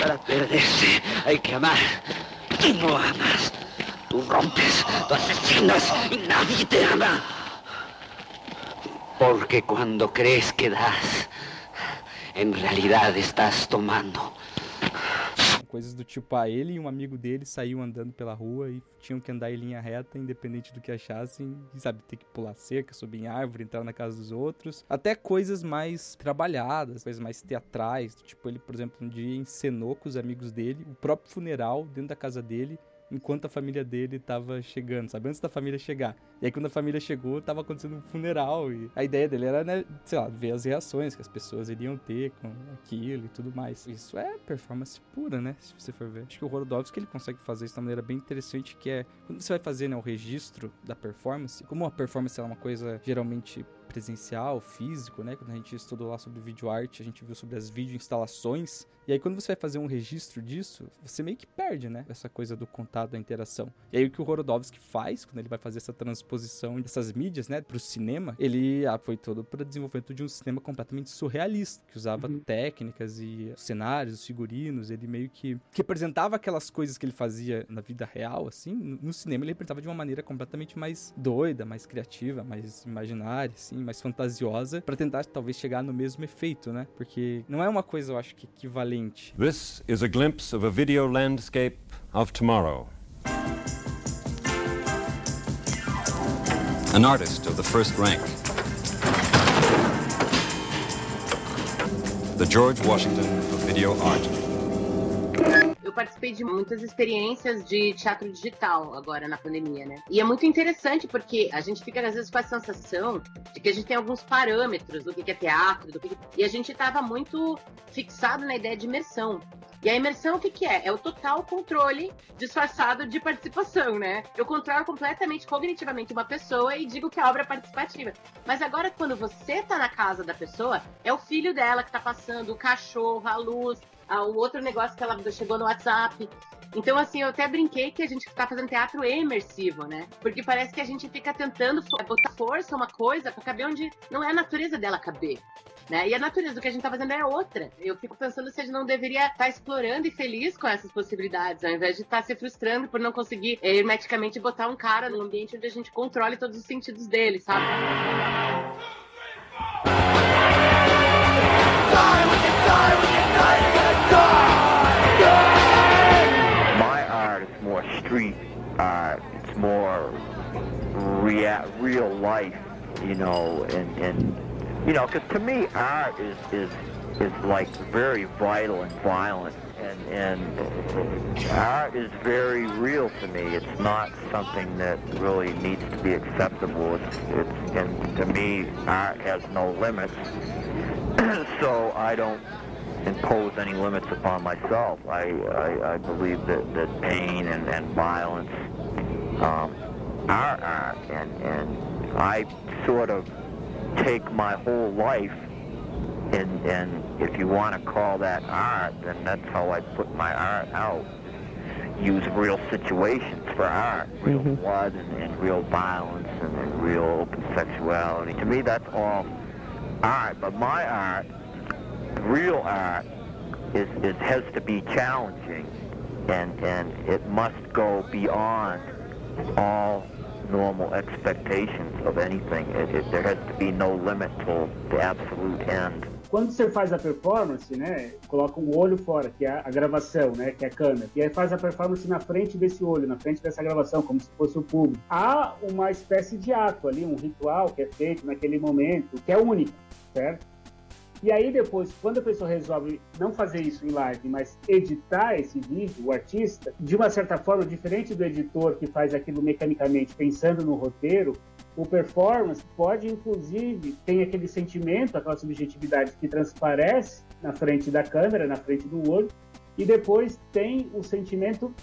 Para perderse hay que amar. No amas. Tú rompes, tú asesinas y nadie te ama. Porque cuando crees que das, en realidad estás tomando. Coisas do tipo, ah, ele e um amigo dele saíam andando pela rua e tinham que andar em linha reta, independente do que achassem, e, sabe, ter que pular cerca, subir em árvore, entrar na casa dos outros. Até coisas mais trabalhadas, coisas mais teatrais. Tipo, ele, por exemplo, um dia encenou com os amigos dele o próprio funeral dentro da casa dele enquanto a família dele tava chegando, sabe? Antes da família chegar. E aí quando a família chegou, tava acontecendo um funeral e a ideia dele era, né, sei lá, ver as reações que as pessoas iriam ter com aquilo e tudo mais. Isso é performance pura, né? Se você for ver. Acho que o Rodolfo ele consegue fazer isso de uma maneira bem interessante, que é quando você vai fazer, né, o registro da performance, como a performance é uma coisa geralmente presencial, físico, né? Quando a gente estudou lá sobre vídeo arte, a gente viu sobre as vídeo instalações. E aí, quando você vai fazer um registro disso, você meio que perde, né? Essa coisa do contato, da interação. E aí, o que o Horodowski faz, quando ele vai fazer essa transposição dessas mídias, né, pro cinema, ele ah, foi todo para desenvolvimento de um cinema completamente surrealista, que usava uhum. técnicas e cenários, os figurinos. Ele meio que, que representava aquelas coisas que ele fazia na vida real, assim. No cinema, ele representava de uma maneira completamente mais doida, mais criativa, mais imaginária, assim, mais fantasiosa, para tentar talvez chegar no mesmo efeito, né? Porque não é uma coisa, eu acho que equivalente. This is a glimpse of a video landscape of tomorrow. An artist of the first rank. The George Washington of video art participei de muitas experiências de teatro digital agora na pandemia, né? E é muito interessante porque a gente fica às vezes com a sensação de que a gente tem alguns parâmetros do que é teatro, do que e a gente estava muito fixado na ideia de imersão. E a imersão, o que, que é? É o total controle disfarçado de participação, né? Eu controlo completamente, cognitivamente, uma pessoa e digo que a obra é participativa. Mas agora, quando você tá na casa da pessoa, é o filho dela que tá passando, o cachorro, a luz, o outro negócio que ela chegou no WhatsApp. Então, assim, eu até brinquei que a gente tá fazendo teatro imersivo, né? Porque parece que a gente fica tentando botar força uma coisa pra caber onde não é a natureza dela caber. Né? E a natureza do que a gente tá fazendo é outra. Eu fico pensando se a gente não deveria estar tá explorando e feliz com essas possibilidades, ao invés de estar tá se frustrando por não conseguir eh, hermeticamente botar um cara num ambiente onde a gente controle todos os sentidos dele, sabe? My art is more street art. It's more rea- real life, you know, and, and you know, because to me, art is, is is like very vital and violent, and and art is very real to me. It's not something that really needs to be acceptable. It's, it's and to me, art has no limits. so I don't impose any limits upon myself. I, I, I believe that, that pain and, and violence um, are art, and, and I sort of take my whole life, and, and if you want to call that art, then that's how I put my art out. Use real situations for art, real mm-hmm. blood and, and real violence and, and real open sexuality. To me, that's all art. But my art real art is, is has to be challenging, and and it must go beyond all normal expectations of anything. It, it, there has to be no limit to the absolute end. Quando você faz a performance, né, coloca um olho fora, que é a gravação, né, que é a câmera, e aí faz a performance na frente desse olho, na frente dessa gravação, como se fosse o público. Há uma espécie de ato ali, um ritual que é feito naquele momento, que é único, certo? E aí depois, quando a pessoa resolve não fazer isso em live, mas editar esse vídeo, o artista, de uma certa forma, diferente do editor que faz aquilo mecanicamente pensando no roteiro, o performance pode, inclusive, tem aquele sentimento, aquela subjetividade que transparece na frente da câmera, na frente do olho, e depois tem o sentimento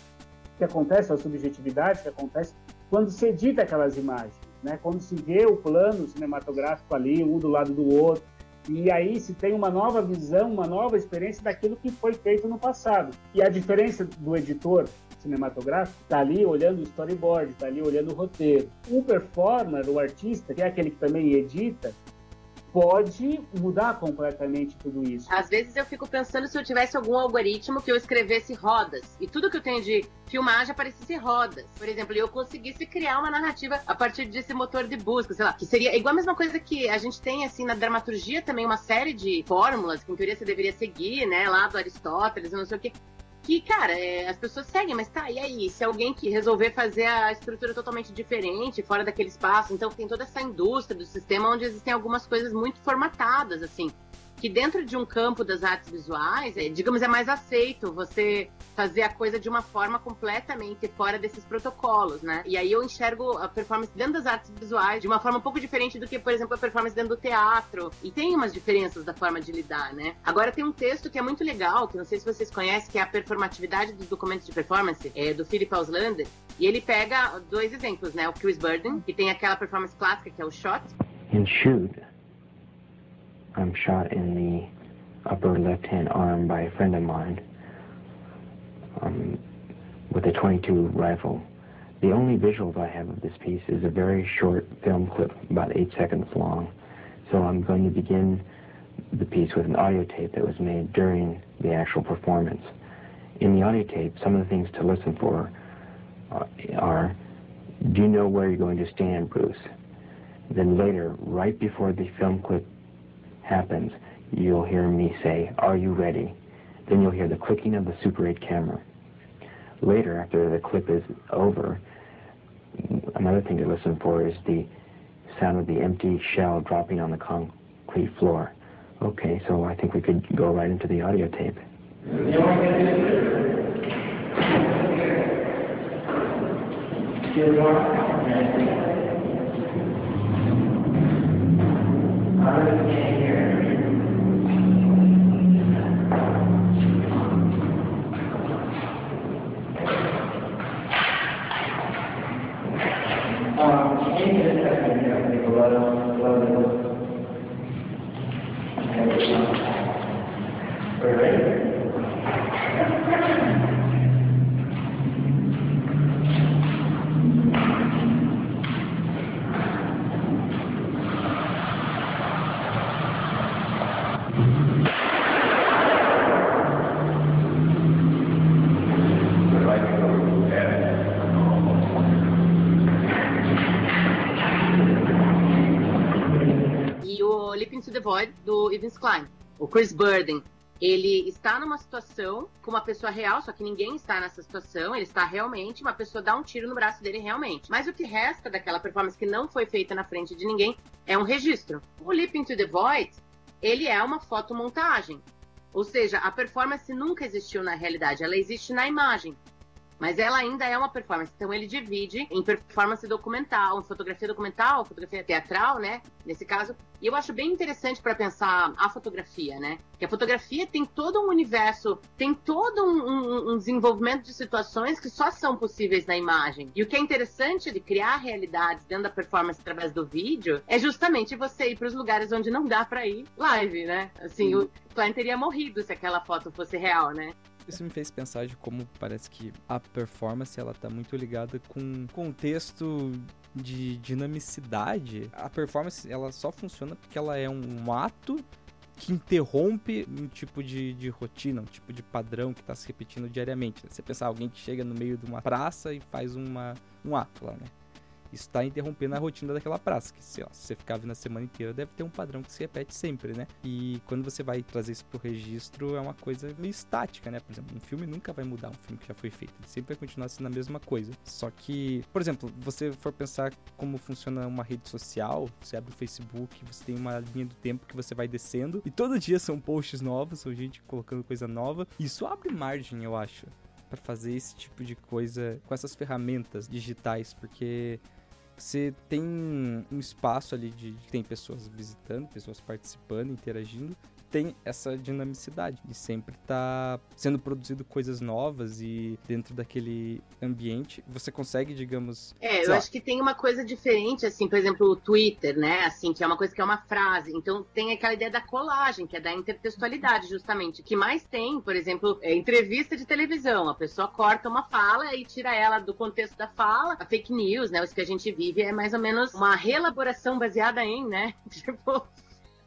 que acontece, a subjetividade que acontece quando se edita aquelas imagens, né? Quando se vê o plano cinematográfico ali, um do lado do outro, e aí se tem uma nova visão, uma nova experiência daquilo que foi feito no passado. E a diferença do editor cinematográfico está ali olhando o storyboard, está ali olhando o roteiro. O performer, o artista, que é aquele que também edita, pode mudar completamente tudo isso. Às vezes eu fico pensando se eu tivesse algum algoritmo que eu escrevesse rodas e tudo que eu tenho de filmagem aparecesse rodas. Por exemplo, eu conseguisse criar uma narrativa a partir desse motor de busca, sei lá, que seria igual a mesma coisa que a gente tem assim na dramaturgia também uma série de fórmulas que em teoria você deveria seguir, né, lá do Aristóteles, não sei o que que, cara, é, as pessoas seguem, mas tá, e aí? Se alguém que resolver fazer a estrutura totalmente diferente, fora daquele espaço, então tem toda essa indústria do sistema onde existem algumas coisas muito formatadas, assim que dentro de um campo das artes visuais, é, digamos, é mais aceito você fazer a coisa de uma forma completamente fora desses protocolos, né? E aí eu enxergo a performance dentro das artes visuais de uma forma um pouco diferente do que, por exemplo, a performance dentro do teatro. E tem umas diferenças da forma de lidar, né? Agora tem um texto que é muito legal, que não sei se vocês conhecem, que é a performatividade dos documentos de performance, é, do Philip Auslander. E ele pega dois exemplos, né? O Chris Burden, que tem aquela performance clássica que é o shot. And shoot. I'm shot in the upper left-hand arm by a friend of mine um, with a 22 rifle. The only visuals I have of this piece is a very short film clip, about eight seconds long. So I'm going to begin the piece with an audio tape that was made during the actual performance. In the audio tape, some of the things to listen for uh, are, do you know where you're going to stand, Bruce? Then later, right before the film clip happens, you'll hear me say, are you ready? Then you'll hear the clicking of the Super 8 camera. Later, after the clip is over, another thing to listen for is the sound of the empty shell dropping on the concrete floor. Okay, so I think we could go right into the audio tape. Into the Void do Evans Klein. O Chris Burden, ele está numa situação com uma pessoa real, só que ninguém está nessa situação, ele está realmente, uma pessoa dá um tiro no braço dele realmente. Mas o que resta daquela performance que não foi feita na frente de ninguém é um registro. O Leap into the Void, ele é uma fotomontagem. Ou seja, a performance nunca existiu na realidade, ela existe na imagem. Mas ela ainda é uma performance. Então ele divide em performance documental, fotografia documental, fotografia teatral, né? Nesse caso. E eu acho bem interessante para pensar a fotografia, né? Que a fotografia tem todo um universo, tem todo um, um, um desenvolvimento de situações que só são possíveis na imagem. E o que é interessante de criar realidades dentro da performance através do vídeo é justamente você ir para os lugares onde não dá para ir live, né? Assim, o Klein teria morrido se aquela foto fosse real, né? Isso me fez pensar de como parece que a performance ela tá muito ligada com contexto de dinamicidade. A performance ela só funciona porque ela é um ato que interrompe um tipo de, de rotina, um tipo de padrão que está se repetindo diariamente. Você pensar alguém que chega no meio de uma praça e faz uma, um ato lá, né? Está interrompendo a rotina daquela praça, que se você ficar vendo a semana inteira, deve ter um padrão que se repete sempre, né? E quando você vai trazer isso pro registro, é uma coisa meio estática, né? Por exemplo, um filme nunca vai mudar um filme que já foi feito, ele sempre vai continuar sendo a mesma coisa. Só que, por exemplo, você for pensar como funciona uma rede social, você abre o Facebook, você tem uma linha do tempo que você vai descendo, e todo dia são posts novos, são gente colocando coisa nova. Isso abre margem, eu acho, para fazer esse tipo de coisa com essas ferramentas digitais, porque você tem um espaço ali de, de tem pessoas visitando, pessoas participando, interagindo, tem essa dinamicidade de sempre estar tá sendo produzido coisas novas e dentro daquele ambiente você consegue, digamos. É, eu lá. acho que tem uma coisa diferente, assim, por exemplo, o Twitter, né? Assim, que é uma coisa que é uma frase. Então tem aquela ideia da colagem, que é da intertextualidade, justamente. O que mais tem, por exemplo, é entrevista de televisão. A pessoa corta uma fala e tira ela do contexto da fala. A fake news, né? Isso que a gente vive é mais ou menos uma reelaboração baseada em, né? Tipo.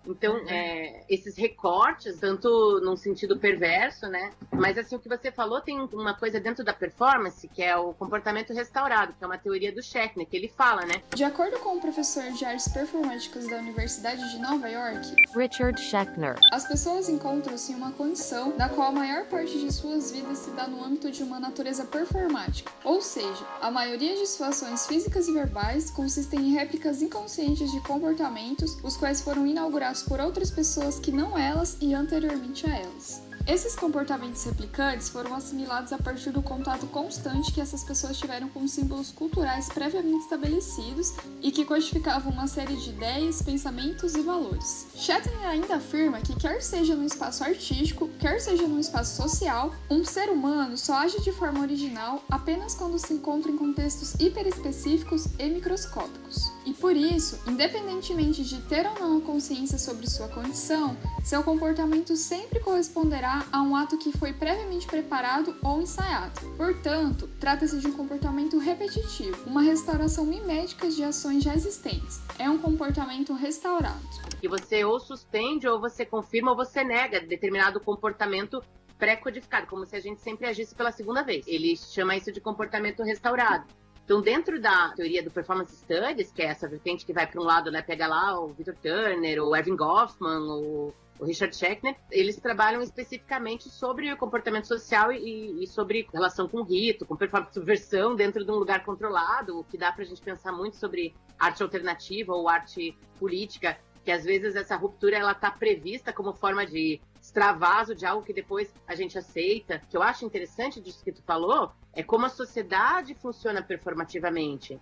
Então, uhum. é, esses recortes, tanto num sentido perverso, né? Mas assim, o que você falou tem uma coisa dentro da performance, que é o comportamento restaurado, que é uma teoria do Schechner, que ele fala, né? De acordo com o professor de artes performáticas da Universidade de Nova York, Richard Schechner, as pessoas encontram-se em uma condição da qual a maior parte de suas vidas se dá no âmbito de uma natureza performática. Ou seja, a maioria de suas ações físicas e verbais consistem em réplicas inconscientes de comportamentos, os quais foram inaugurados por outras pessoas que não elas e anteriormente a elas. Esses comportamentos replicantes foram assimilados a partir do contato constante que essas pessoas tiveram com símbolos culturais previamente estabelecidos e que codificavam uma série de ideias, pensamentos e valores. Shatner ainda afirma que, quer seja no espaço artístico, quer seja no espaço social, um ser humano só age de forma original apenas quando se encontra em contextos hiperespecíficos e microscópicos. E por isso, independentemente de ter ou não a consciência sobre sua condição, seu comportamento sempre corresponderá a um ato que foi previamente preparado ou ensaiado. Portanto, trata-se de um comportamento repetitivo, uma restauração mimética de ações já existentes. É um comportamento restaurado. Que você ou suspende, ou você confirma, ou você nega determinado comportamento pré-codificado, como se a gente sempre agisse pela segunda vez. Ele chama isso de comportamento restaurado. Então, dentro da teoria do Performance Studies, que é essa vertente que vai para um lado, né, pega lá o Victor Turner, o Erving Goffman, o, o Richard Schechner, eles trabalham especificamente sobre o comportamento social e, e, sobre relação com rito, com performance subversão dentro de um lugar controlado, o que dá para a gente pensar muito sobre arte alternativa ou arte política, que às vezes essa ruptura ela está prevista como forma de extravaso de algo que depois a gente aceita. O que eu acho interessante disso que tu falou é como a sociedade funciona performativamente.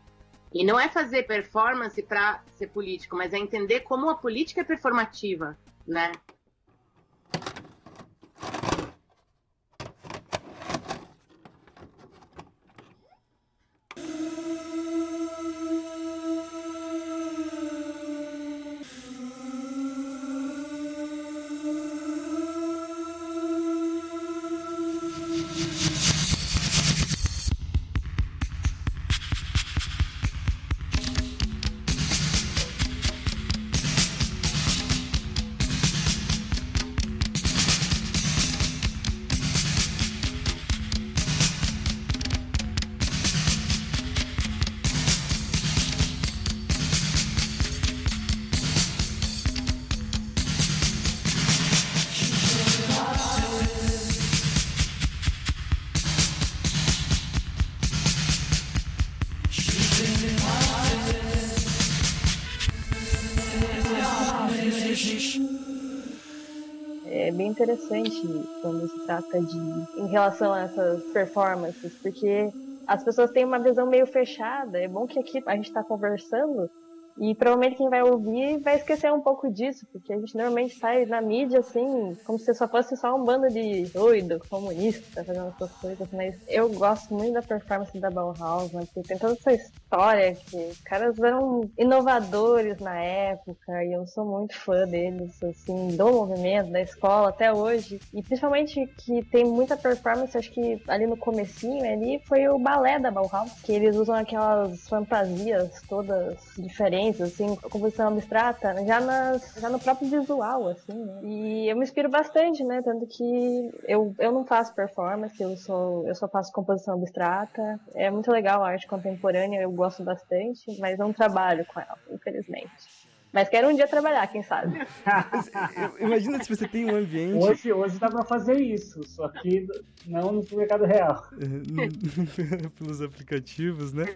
E não é fazer performance para ser político, mas é entender como a política é performativa, né? Interessante quando se trata de em relação a essas performances, porque as pessoas têm uma visão meio fechada. É bom que aqui a gente está conversando e provavelmente quem vai ouvir vai esquecer um pouco disso, porque a gente normalmente sai na mídia assim, como se só fosse só um bando de doido, comunista, fazendo essas coisas, mas eu gosto muito da performance da Bauhaus, né, tem toda essa história que os caras eram inovadores na época e eu sou muito fã deles, assim, do movimento, da escola até hoje. E principalmente que tem muita performance, acho que ali no comecinho ali foi o balé da Bauhaus, que eles usam aquelas fantasias todas diferentes assim, composição abstrata, já, nas, já no próprio visual, assim, né? E eu me inspiro bastante, né? Tanto que eu, eu não faço performance, eu, sou, eu só faço composição abstrata. É muito legal a arte contemporânea, eu gosto bastante, mas não trabalho com ela, infelizmente. Mas quero um dia trabalhar, quem sabe. Imagina se você tem um ambiente. Hoje, hoje dá pra fazer isso, só que não no mercado real. Pelos aplicativos, né?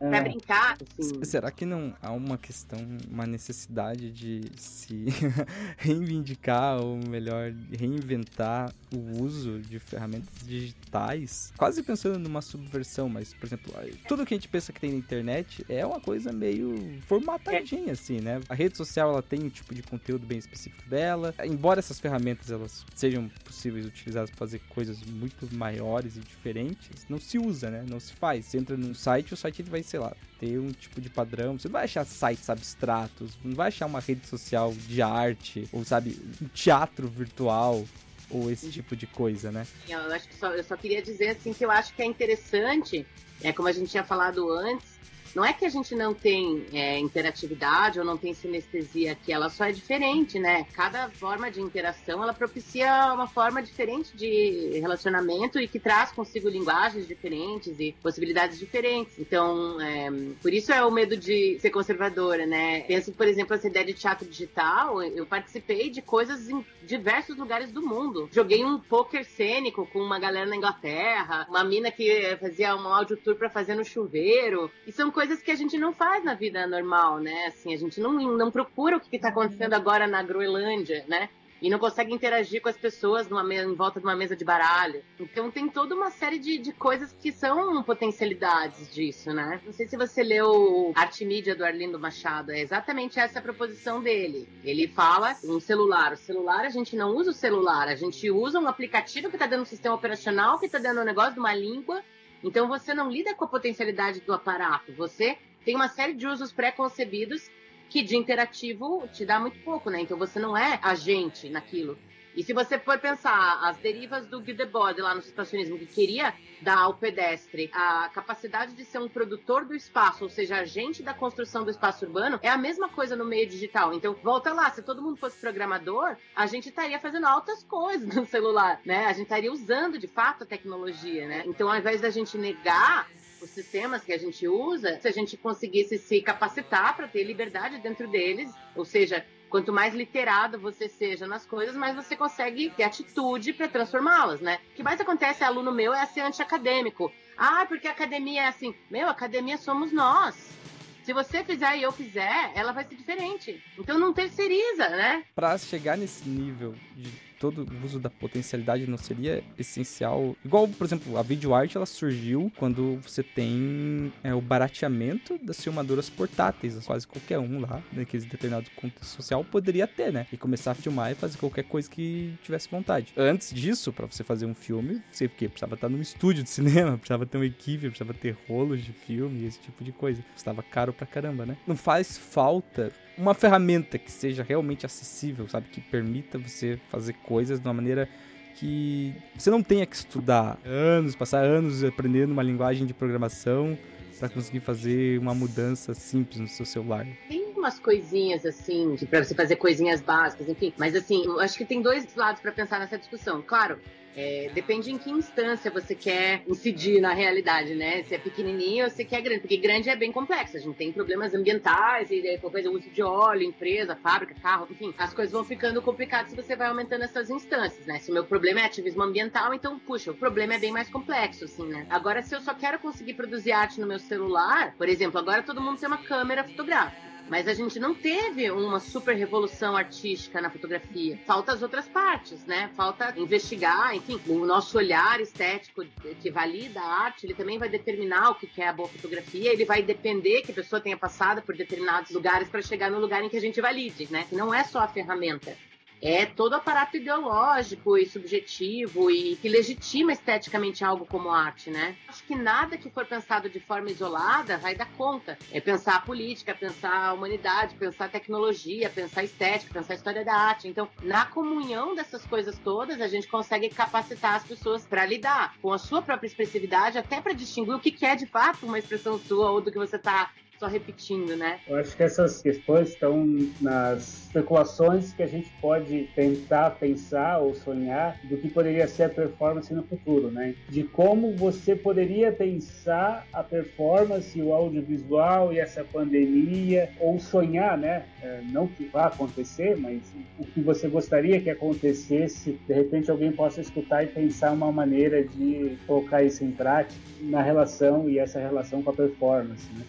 É. Pra brincar. Assim. Será que não há uma questão, uma necessidade de se reivindicar, ou melhor, reinventar o uso de ferramentas digitais? Quase pensando numa subversão, mas, por exemplo, tudo que a gente pensa que tem na internet é uma coisa meio formatadinha, assim, né? A rede social, ela tem um tipo de conteúdo bem específico dela. Embora essas ferramentas, elas sejam possíveis utilizadas para fazer coisas muito maiores e diferentes, não se usa, né? Não se faz. Você entra num site, o site vai, sei lá, ter um tipo de padrão. Você não vai achar sites abstratos, não vai achar uma rede social de arte, ou sabe, um teatro virtual, ou esse tipo de coisa, né? Eu acho que só, eu só queria dizer assim que eu acho que é interessante, é como a gente tinha falado antes, não é que a gente não tem é, interatividade ou não tem sinestesia aqui, ela só é diferente, né? Cada forma de interação, ela propicia uma forma diferente de relacionamento e que traz consigo linguagens diferentes e possibilidades diferentes. Então, é, por isso é o medo de ser conservadora, né? Penso, por exemplo, essa ideia de teatro digital, eu participei de coisas em diversos lugares do mundo. Joguei um poker cênico com uma galera na Inglaterra, uma mina que fazia um áudio tour para fazer no chuveiro. E são coisas que a gente não faz na vida normal, né? Assim, a gente não, não procura o que está acontecendo agora na Groenlândia, né? e não consegue interagir com as pessoas numa em volta de uma mesa de baralho. Então tem toda uma série de, de coisas que são potencialidades disso, né? Não sei se você leu Arte Mídia do Arlindo Machado, é exatamente essa a proposição dele. Ele fala um celular. O celular, a gente não usa o celular, a gente usa um aplicativo que está dentro um sistema operacional, que está dentro um negócio de uma língua. Então você não lida com a potencialidade do aparato, você tem uma série de usos pré-concebidos que de interativo te dá muito pouco, né? Então você não é agente naquilo. E se você for pensar as derivas do Guy lá no situacionismo, que queria dar ao pedestre a capacidade de ser um produtor do espaço, ou seja, agente da construção do espaço urbano, é a mesma coisa no meio digital. Então, volta lá, se todo mundo fosse programador, a gente estaria fazendo altas coisas no celular, né? A gente estaria usando de fato a tecnologia, né? Então, ao invés da gente negar os sistemas que a gente usa, se a gente conseguisse se capacitar para ter liberdade dentro deles, ou seja, quanto mais literado você seja nas coisas, mais você consegue ter atitude para transformá-las, né? O que mais acontece, aluno meu, é ser anti-acadêmico. Ah, porque a academia é assim. Meu, academia somos nós. Se você fizer e eu fizer, ela vai ser diferente. Então não terceiriza, né? Para chegar nesse nível de todo o uso da potencialidade não seria essencial? Igual, por exemplo, a videoarte ela surgiu quando você tem é, o barateamento das filmadoras portáteis. Quase qualquer um lá, naquele determinado contexto social, poderia ter, né? E começar a filmar e fazer qualquer coisa que tivesse vontade. Antes disso, para você fazer um filme, sei porque precisava estar num estúdio de cinema, precisava ter uma equipe, precisava ter rolos de filme, esse tipo de coisa. Estava caro pra caramba, né? Não faz falta uma ferramenta que seja realmente acessível, sabe? Que permita você fazer coisas de uma maneira que você não tenha que estudar anos, passar anos aprendendo uma linguagem de programação para conseguir fazer uma mudança simples no seu celular. Tem umas coisinhas assim, para você fazer coisinhas básicas, enfim. Mas assim, eu acho que tem dois lados para pensar nessa discussão. Claro, é, depende em que instância você quer incidir na realidade, né? Se é pequenininho ou se quer grande. Porque grande é bem complexo. A gente tem problemas ambientais, e coisa, uso de óleo, empresa, fábrica, carro, enfim. As coisas vão ficando complicadas se você vai aumentando essas instâncias, né? Se o meu problema é ativismo ambiental, então, puxa, o problema é bem mais complexo, assim, né? Agora, se eu só quero conseguir produzir arte no meu celular, por exemplo, agora todo mundo tem uma câmera fotográfica. Mas a gente não teve uma super revolução artística na fotografia. Falta as outras partes, né? Falta investigar, enfim, o nosso olhar estético que valida a arte, ele também vai determinar o que é a boa fotografia, ele vai depender que a pessoa tenha passado por determinados lugares para chegar no lugar em que a gente valide, né? Que não é só a ferramenta é todo aparato ideológico e subjetivo e que legitima esteticamente algo como arte, né? Acho que nada que for pensado de forma isolada vai dar conta. É pensar a política, pensar a humanidade, pensar a tecnologia, pensar a estética, pensar a história da arte. Então, na comunhão dessas coisas todas, a gente consegue capacitar as pessoas para lidar com a sua própria expressividade, até para distinguir o que é de fato uma expressão sua ou do que você está só repetindo, né? Eu acho que essas questões estão nas especulações que a gente pode tentar pensar ou sonhar do que poderia ser a performance no futuro, né? De como você poderia pensar a performance, o audiovisual e essa pandemia, ou sonhar, né? É, não que vá acontecer, mas o que você gostaria que acontecesse, de repente alguém possa escutar e pensar uma maneira de colocar isso em prática na relação e essa relação com a performance, né?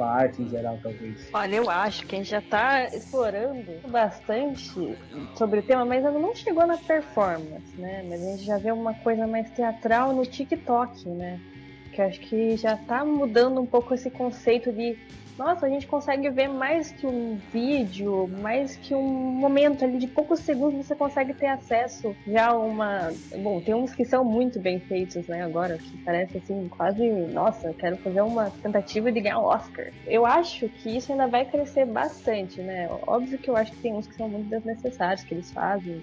Com a arte em geral, talvez? Olha, eu acho que a gente já está explorando bastante sobre o tema, mas ainda não chegou na performance, né? Mas a gente já vê uma coisa mais teatral no TikTok, né? Que acho que já está mudando um pouco esse conceito de nossa, a gente consegue ver mais que um vídeo, mais que um momento ali de poucos segundos você consegue ter acesso já a uma. Bom, tem uns que são muito bem feitos, né? Agora, que parece assim, quase, nossa, quero fazer uma tentativa de ganhar um Oscar. Eu acho que isso ainda vai crescer bastante, né? Óbvio que eu acho que tem uns que são muito desnecessários que eles fazem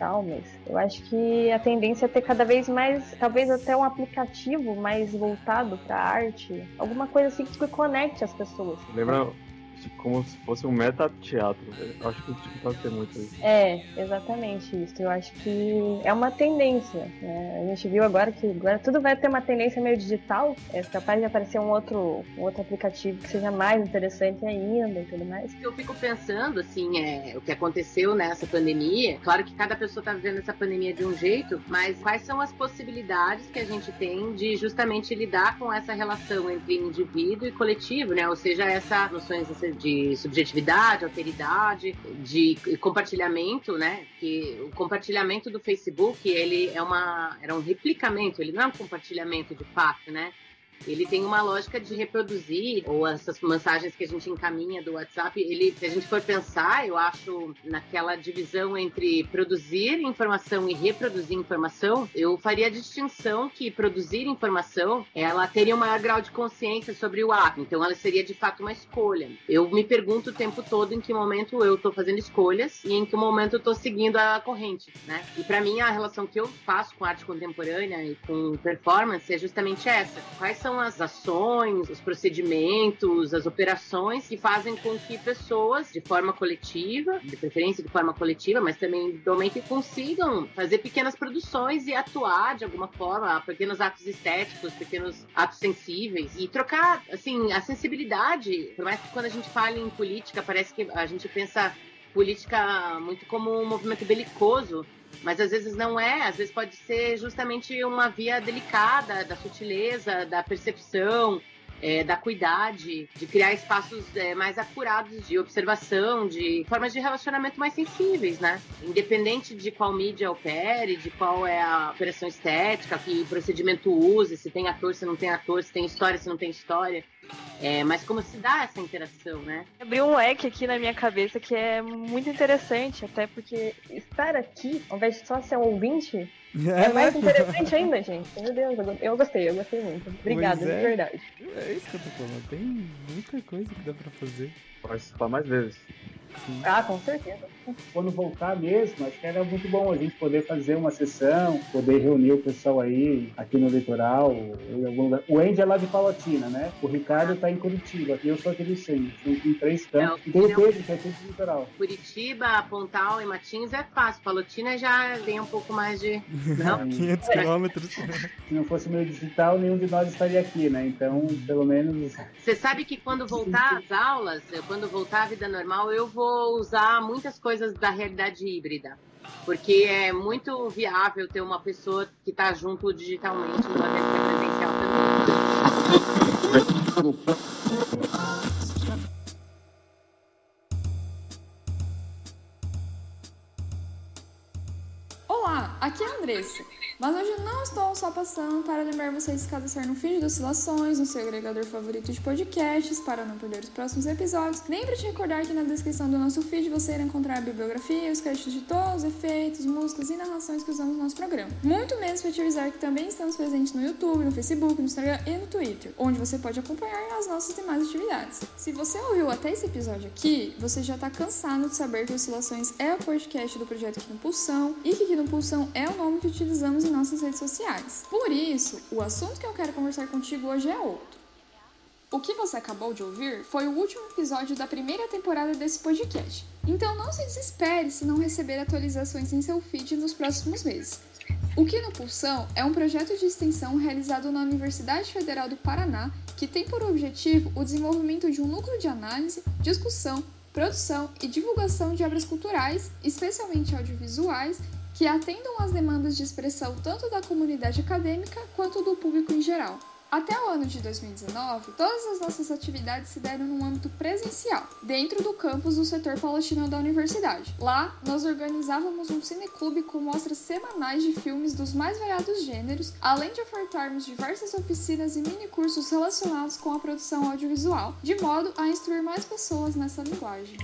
mas eu acho que a tendência é ter cada vez mais, talvez até um aplicativo mais voltado para arte, alguma coisa assim que conecte as pessoas. Lembra como se fosse um meta-teatro. Eu acho que o TikTok tem muito isso. É, exatamente isso. Eu acho que é uma tendência. Né? A gente viu agora que agora tudo vai ter uma tendência meio digital. É capaz de aparecer um outro, um outro aplicativo que seja mais interessante ainda e tudo mais. Eu fico pensando, assim, é, o que aconteceu nessa pandemia. Claro que cada pessoa está vivendo essa pandemia de um jeito, mas quais são as possibilidades que a gente tem de justamente lidar com essa relação entre indivíduo e coletivo, né? Ou seja, essas noções, essas de subjetividade, alteridade, de compartilhamento, né? Que o compartilhamento do Facebook, ele é uma era um replicamento, ele não é um compartilhamento de fato, né? Ele tem uma lógica de reproduzir, ou essas mensagens que a gente encaminha do WhatsApp, ele, se a gente for pensar, eu acho, naquela divisão entre produzir informação e reproduzir informação, eu faria a distinção que produzir informação, ela teria um maior grau de consciência sobre o ato, então ela seria de fato uma escolha. Eu me pergunto o tempo todo em que momento eu estou fazendo escolhas e em que momento eu estou seguindo a corrente, né? E para mim a relação que eu faço com arte contemporânea e com performance é justamente essa. Quais são são as ações, os procedimentos, as operações que fazem com que pessoas, de forma coletiva, de preferência de forma coletiva, mas também individualmente, consigam fazer pequenas produções e atuar de alguma forma, pequenos atos estéticos, pequenos atos sensíveis e trocar, assim, a sensibilidade. Por mais que quando a gente fala em política, parece que a gente pensa política muito como um movimento belicoso, mas às vezes não é, às vezes pode ser justamente uma via delicada da sutileza, da percepção, é, da cuidade, de criar espaços é, mais acurados de observação, de formas de relacionamento mais sensíveis, né? Independente de qual mídia opere, de qual é a operação estética, que procedimento use, se tem ator, se não tem ator, se tem história, se não tem história. É, mas como se dá essa interação, né? Abriu um leque aqui na minha cabeça que é muito interessante, até porque estar aqui, ao invés de só ser um ouvinte, é mais interessante ainda, gente. Meu Deus, eu gostei, eu gostei muito. Obrigada, é. de verdade. É isso que eu tô falando. Tem muita coisa que dá pra fazer. Participar mais vezes. Sim. Ah, com certeza. Quando voltar mesmo, acho que era muito bom a gente poder fazer uma sessão, poder reunir o pessoal aí, aqui no litoral, em algum lugar. O Andy é lá de Palotina, né? O Ricardo tá em Curitiba, e eu sou aqui do centro. Tem três campos. e tem o Pedro, que é tudo do litoral. Curitiba, Pontal e Matins é fácil. Palotina já tem um pouco mais de. Não? 500 quilômetros. Se não fosse meio digital, nenhum de nós estaria aqui, né? Então, pelo menos. Você sabe que quando voltar às aulas, quando voltar à vida normal, eu vou usar muitas coisas da realidade híbrida. Porque é muito viável ter uma pessoa que está junto digitalmente, uma vez que é presencial também. Olá, aqui é a Andressa. Mas hoje não estou só passando para lembrar vocês de cadastrar no feed das Oscilações, no seu agregador favorito de podcasts, para não perder os próximos episódios. Lembre de recordar que na descrição do nosso feed você irá encontrar a bibliografia, os créditos de todos os efeitos, músicas e narrações que usamos no nosso programa. Muito menos para te avisar que também estamos presentes no YouTube, no Facebook, no Instagram e no Twitter, onde você pode acompanhar as nossas demais atividades. Se você ouviu até esse episódio aqui, você já está cansado de saber que Oscilações é o podcast do projeto Aqui no Pulsão e que Aqui no Pulsão é o nome que utilizamos em nossas redes sociais. Por isso, o assunto que eu quero conversar contigo hoje é outro. O que você acabou de ouvir foi o último episódio da primeira temporada desse podcast. Então não se desespere se não receber atualizações em seu feed nos próximos meses. O Que no Pulsão é um projeto de extensão realizado na Universidade Federal do Paraná que tem por objetivo o desenvolvimento de um núcleo de análise, discussão, produção e divulgação de obras culturais, especialmente audiovisuais, que atendam às demandas de expressão tanto da comunidade acadêmica quanto do público em geral. Até o ano de 2019, todas as nossas atividades se deram no âmbito presencial, dentro do campus do setor palatino da universidade. Lá, nós organizávamos um cineclube com mostras semanais de filmes dos mais variados gêneros, além de ofertarmos diversas oficinas e minicursos relacionados com a produção audiovisual, de modo a instruir mais pessoas nessa linguagem.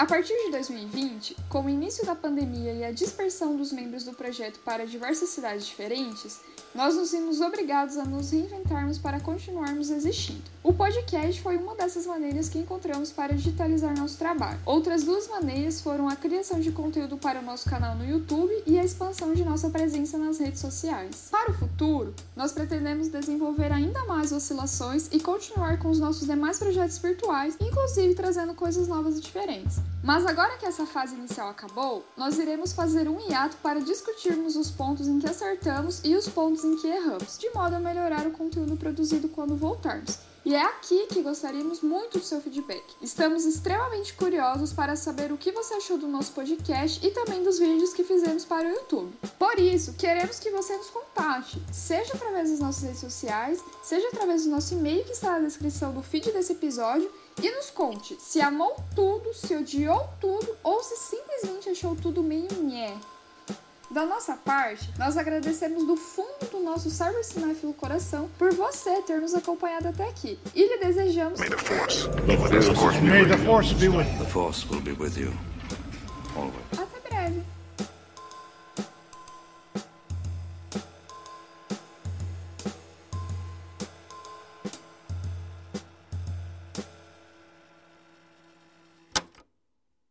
A partir de 2020, com o início da pandemia e a dispersão dos membros do projeto para diversas cidades diferentes, nós nos vimos obrigados a nos reinventarmos para continuarmos existindo. O podcast foi uma dessas maneiras que encontramos para digitalizar nosso trabalho. Outras duas maneiras foram a criação de conteúdo para o nosso canal no YouTube e a expansão de nossa presença nas redes sociais. Para o futuro, nós pretendemos desenvolver ainda mais oscilações e continuar com os nossos demais projetos virtuais, inclusive trazendo coisas novas e diferentes. Mas agora que essa fase inicial acabou, nós iremos fazer um hiato para discutirmos os pontos em que acertamos e os pontos em que erramos, de modo a melhorar o conteúdo produzido quando voltarmos. E é aqui que gostaríamos muito do seu feedback. Estamos extremamente curiosos para saber o que você achou do nosso podcast e também dos vídeos que fizemos para o YouTube. Por isso, queremos que você nos contate, seja através das nossas redes sociais, seja através do nosso e-mail que está na descrição do feed desse episódio e nos conte se amou tudo, se odiou tudo ou se simplesmente achou tudo meio nhé. Da nossa parte, nós agradecemos do fundo do nosso cybercinéfilo coração por você ter nos acompanhado até aqui. E lhe desejamos. May the force be with you. May the force be with you. The force will be with you. Always. Até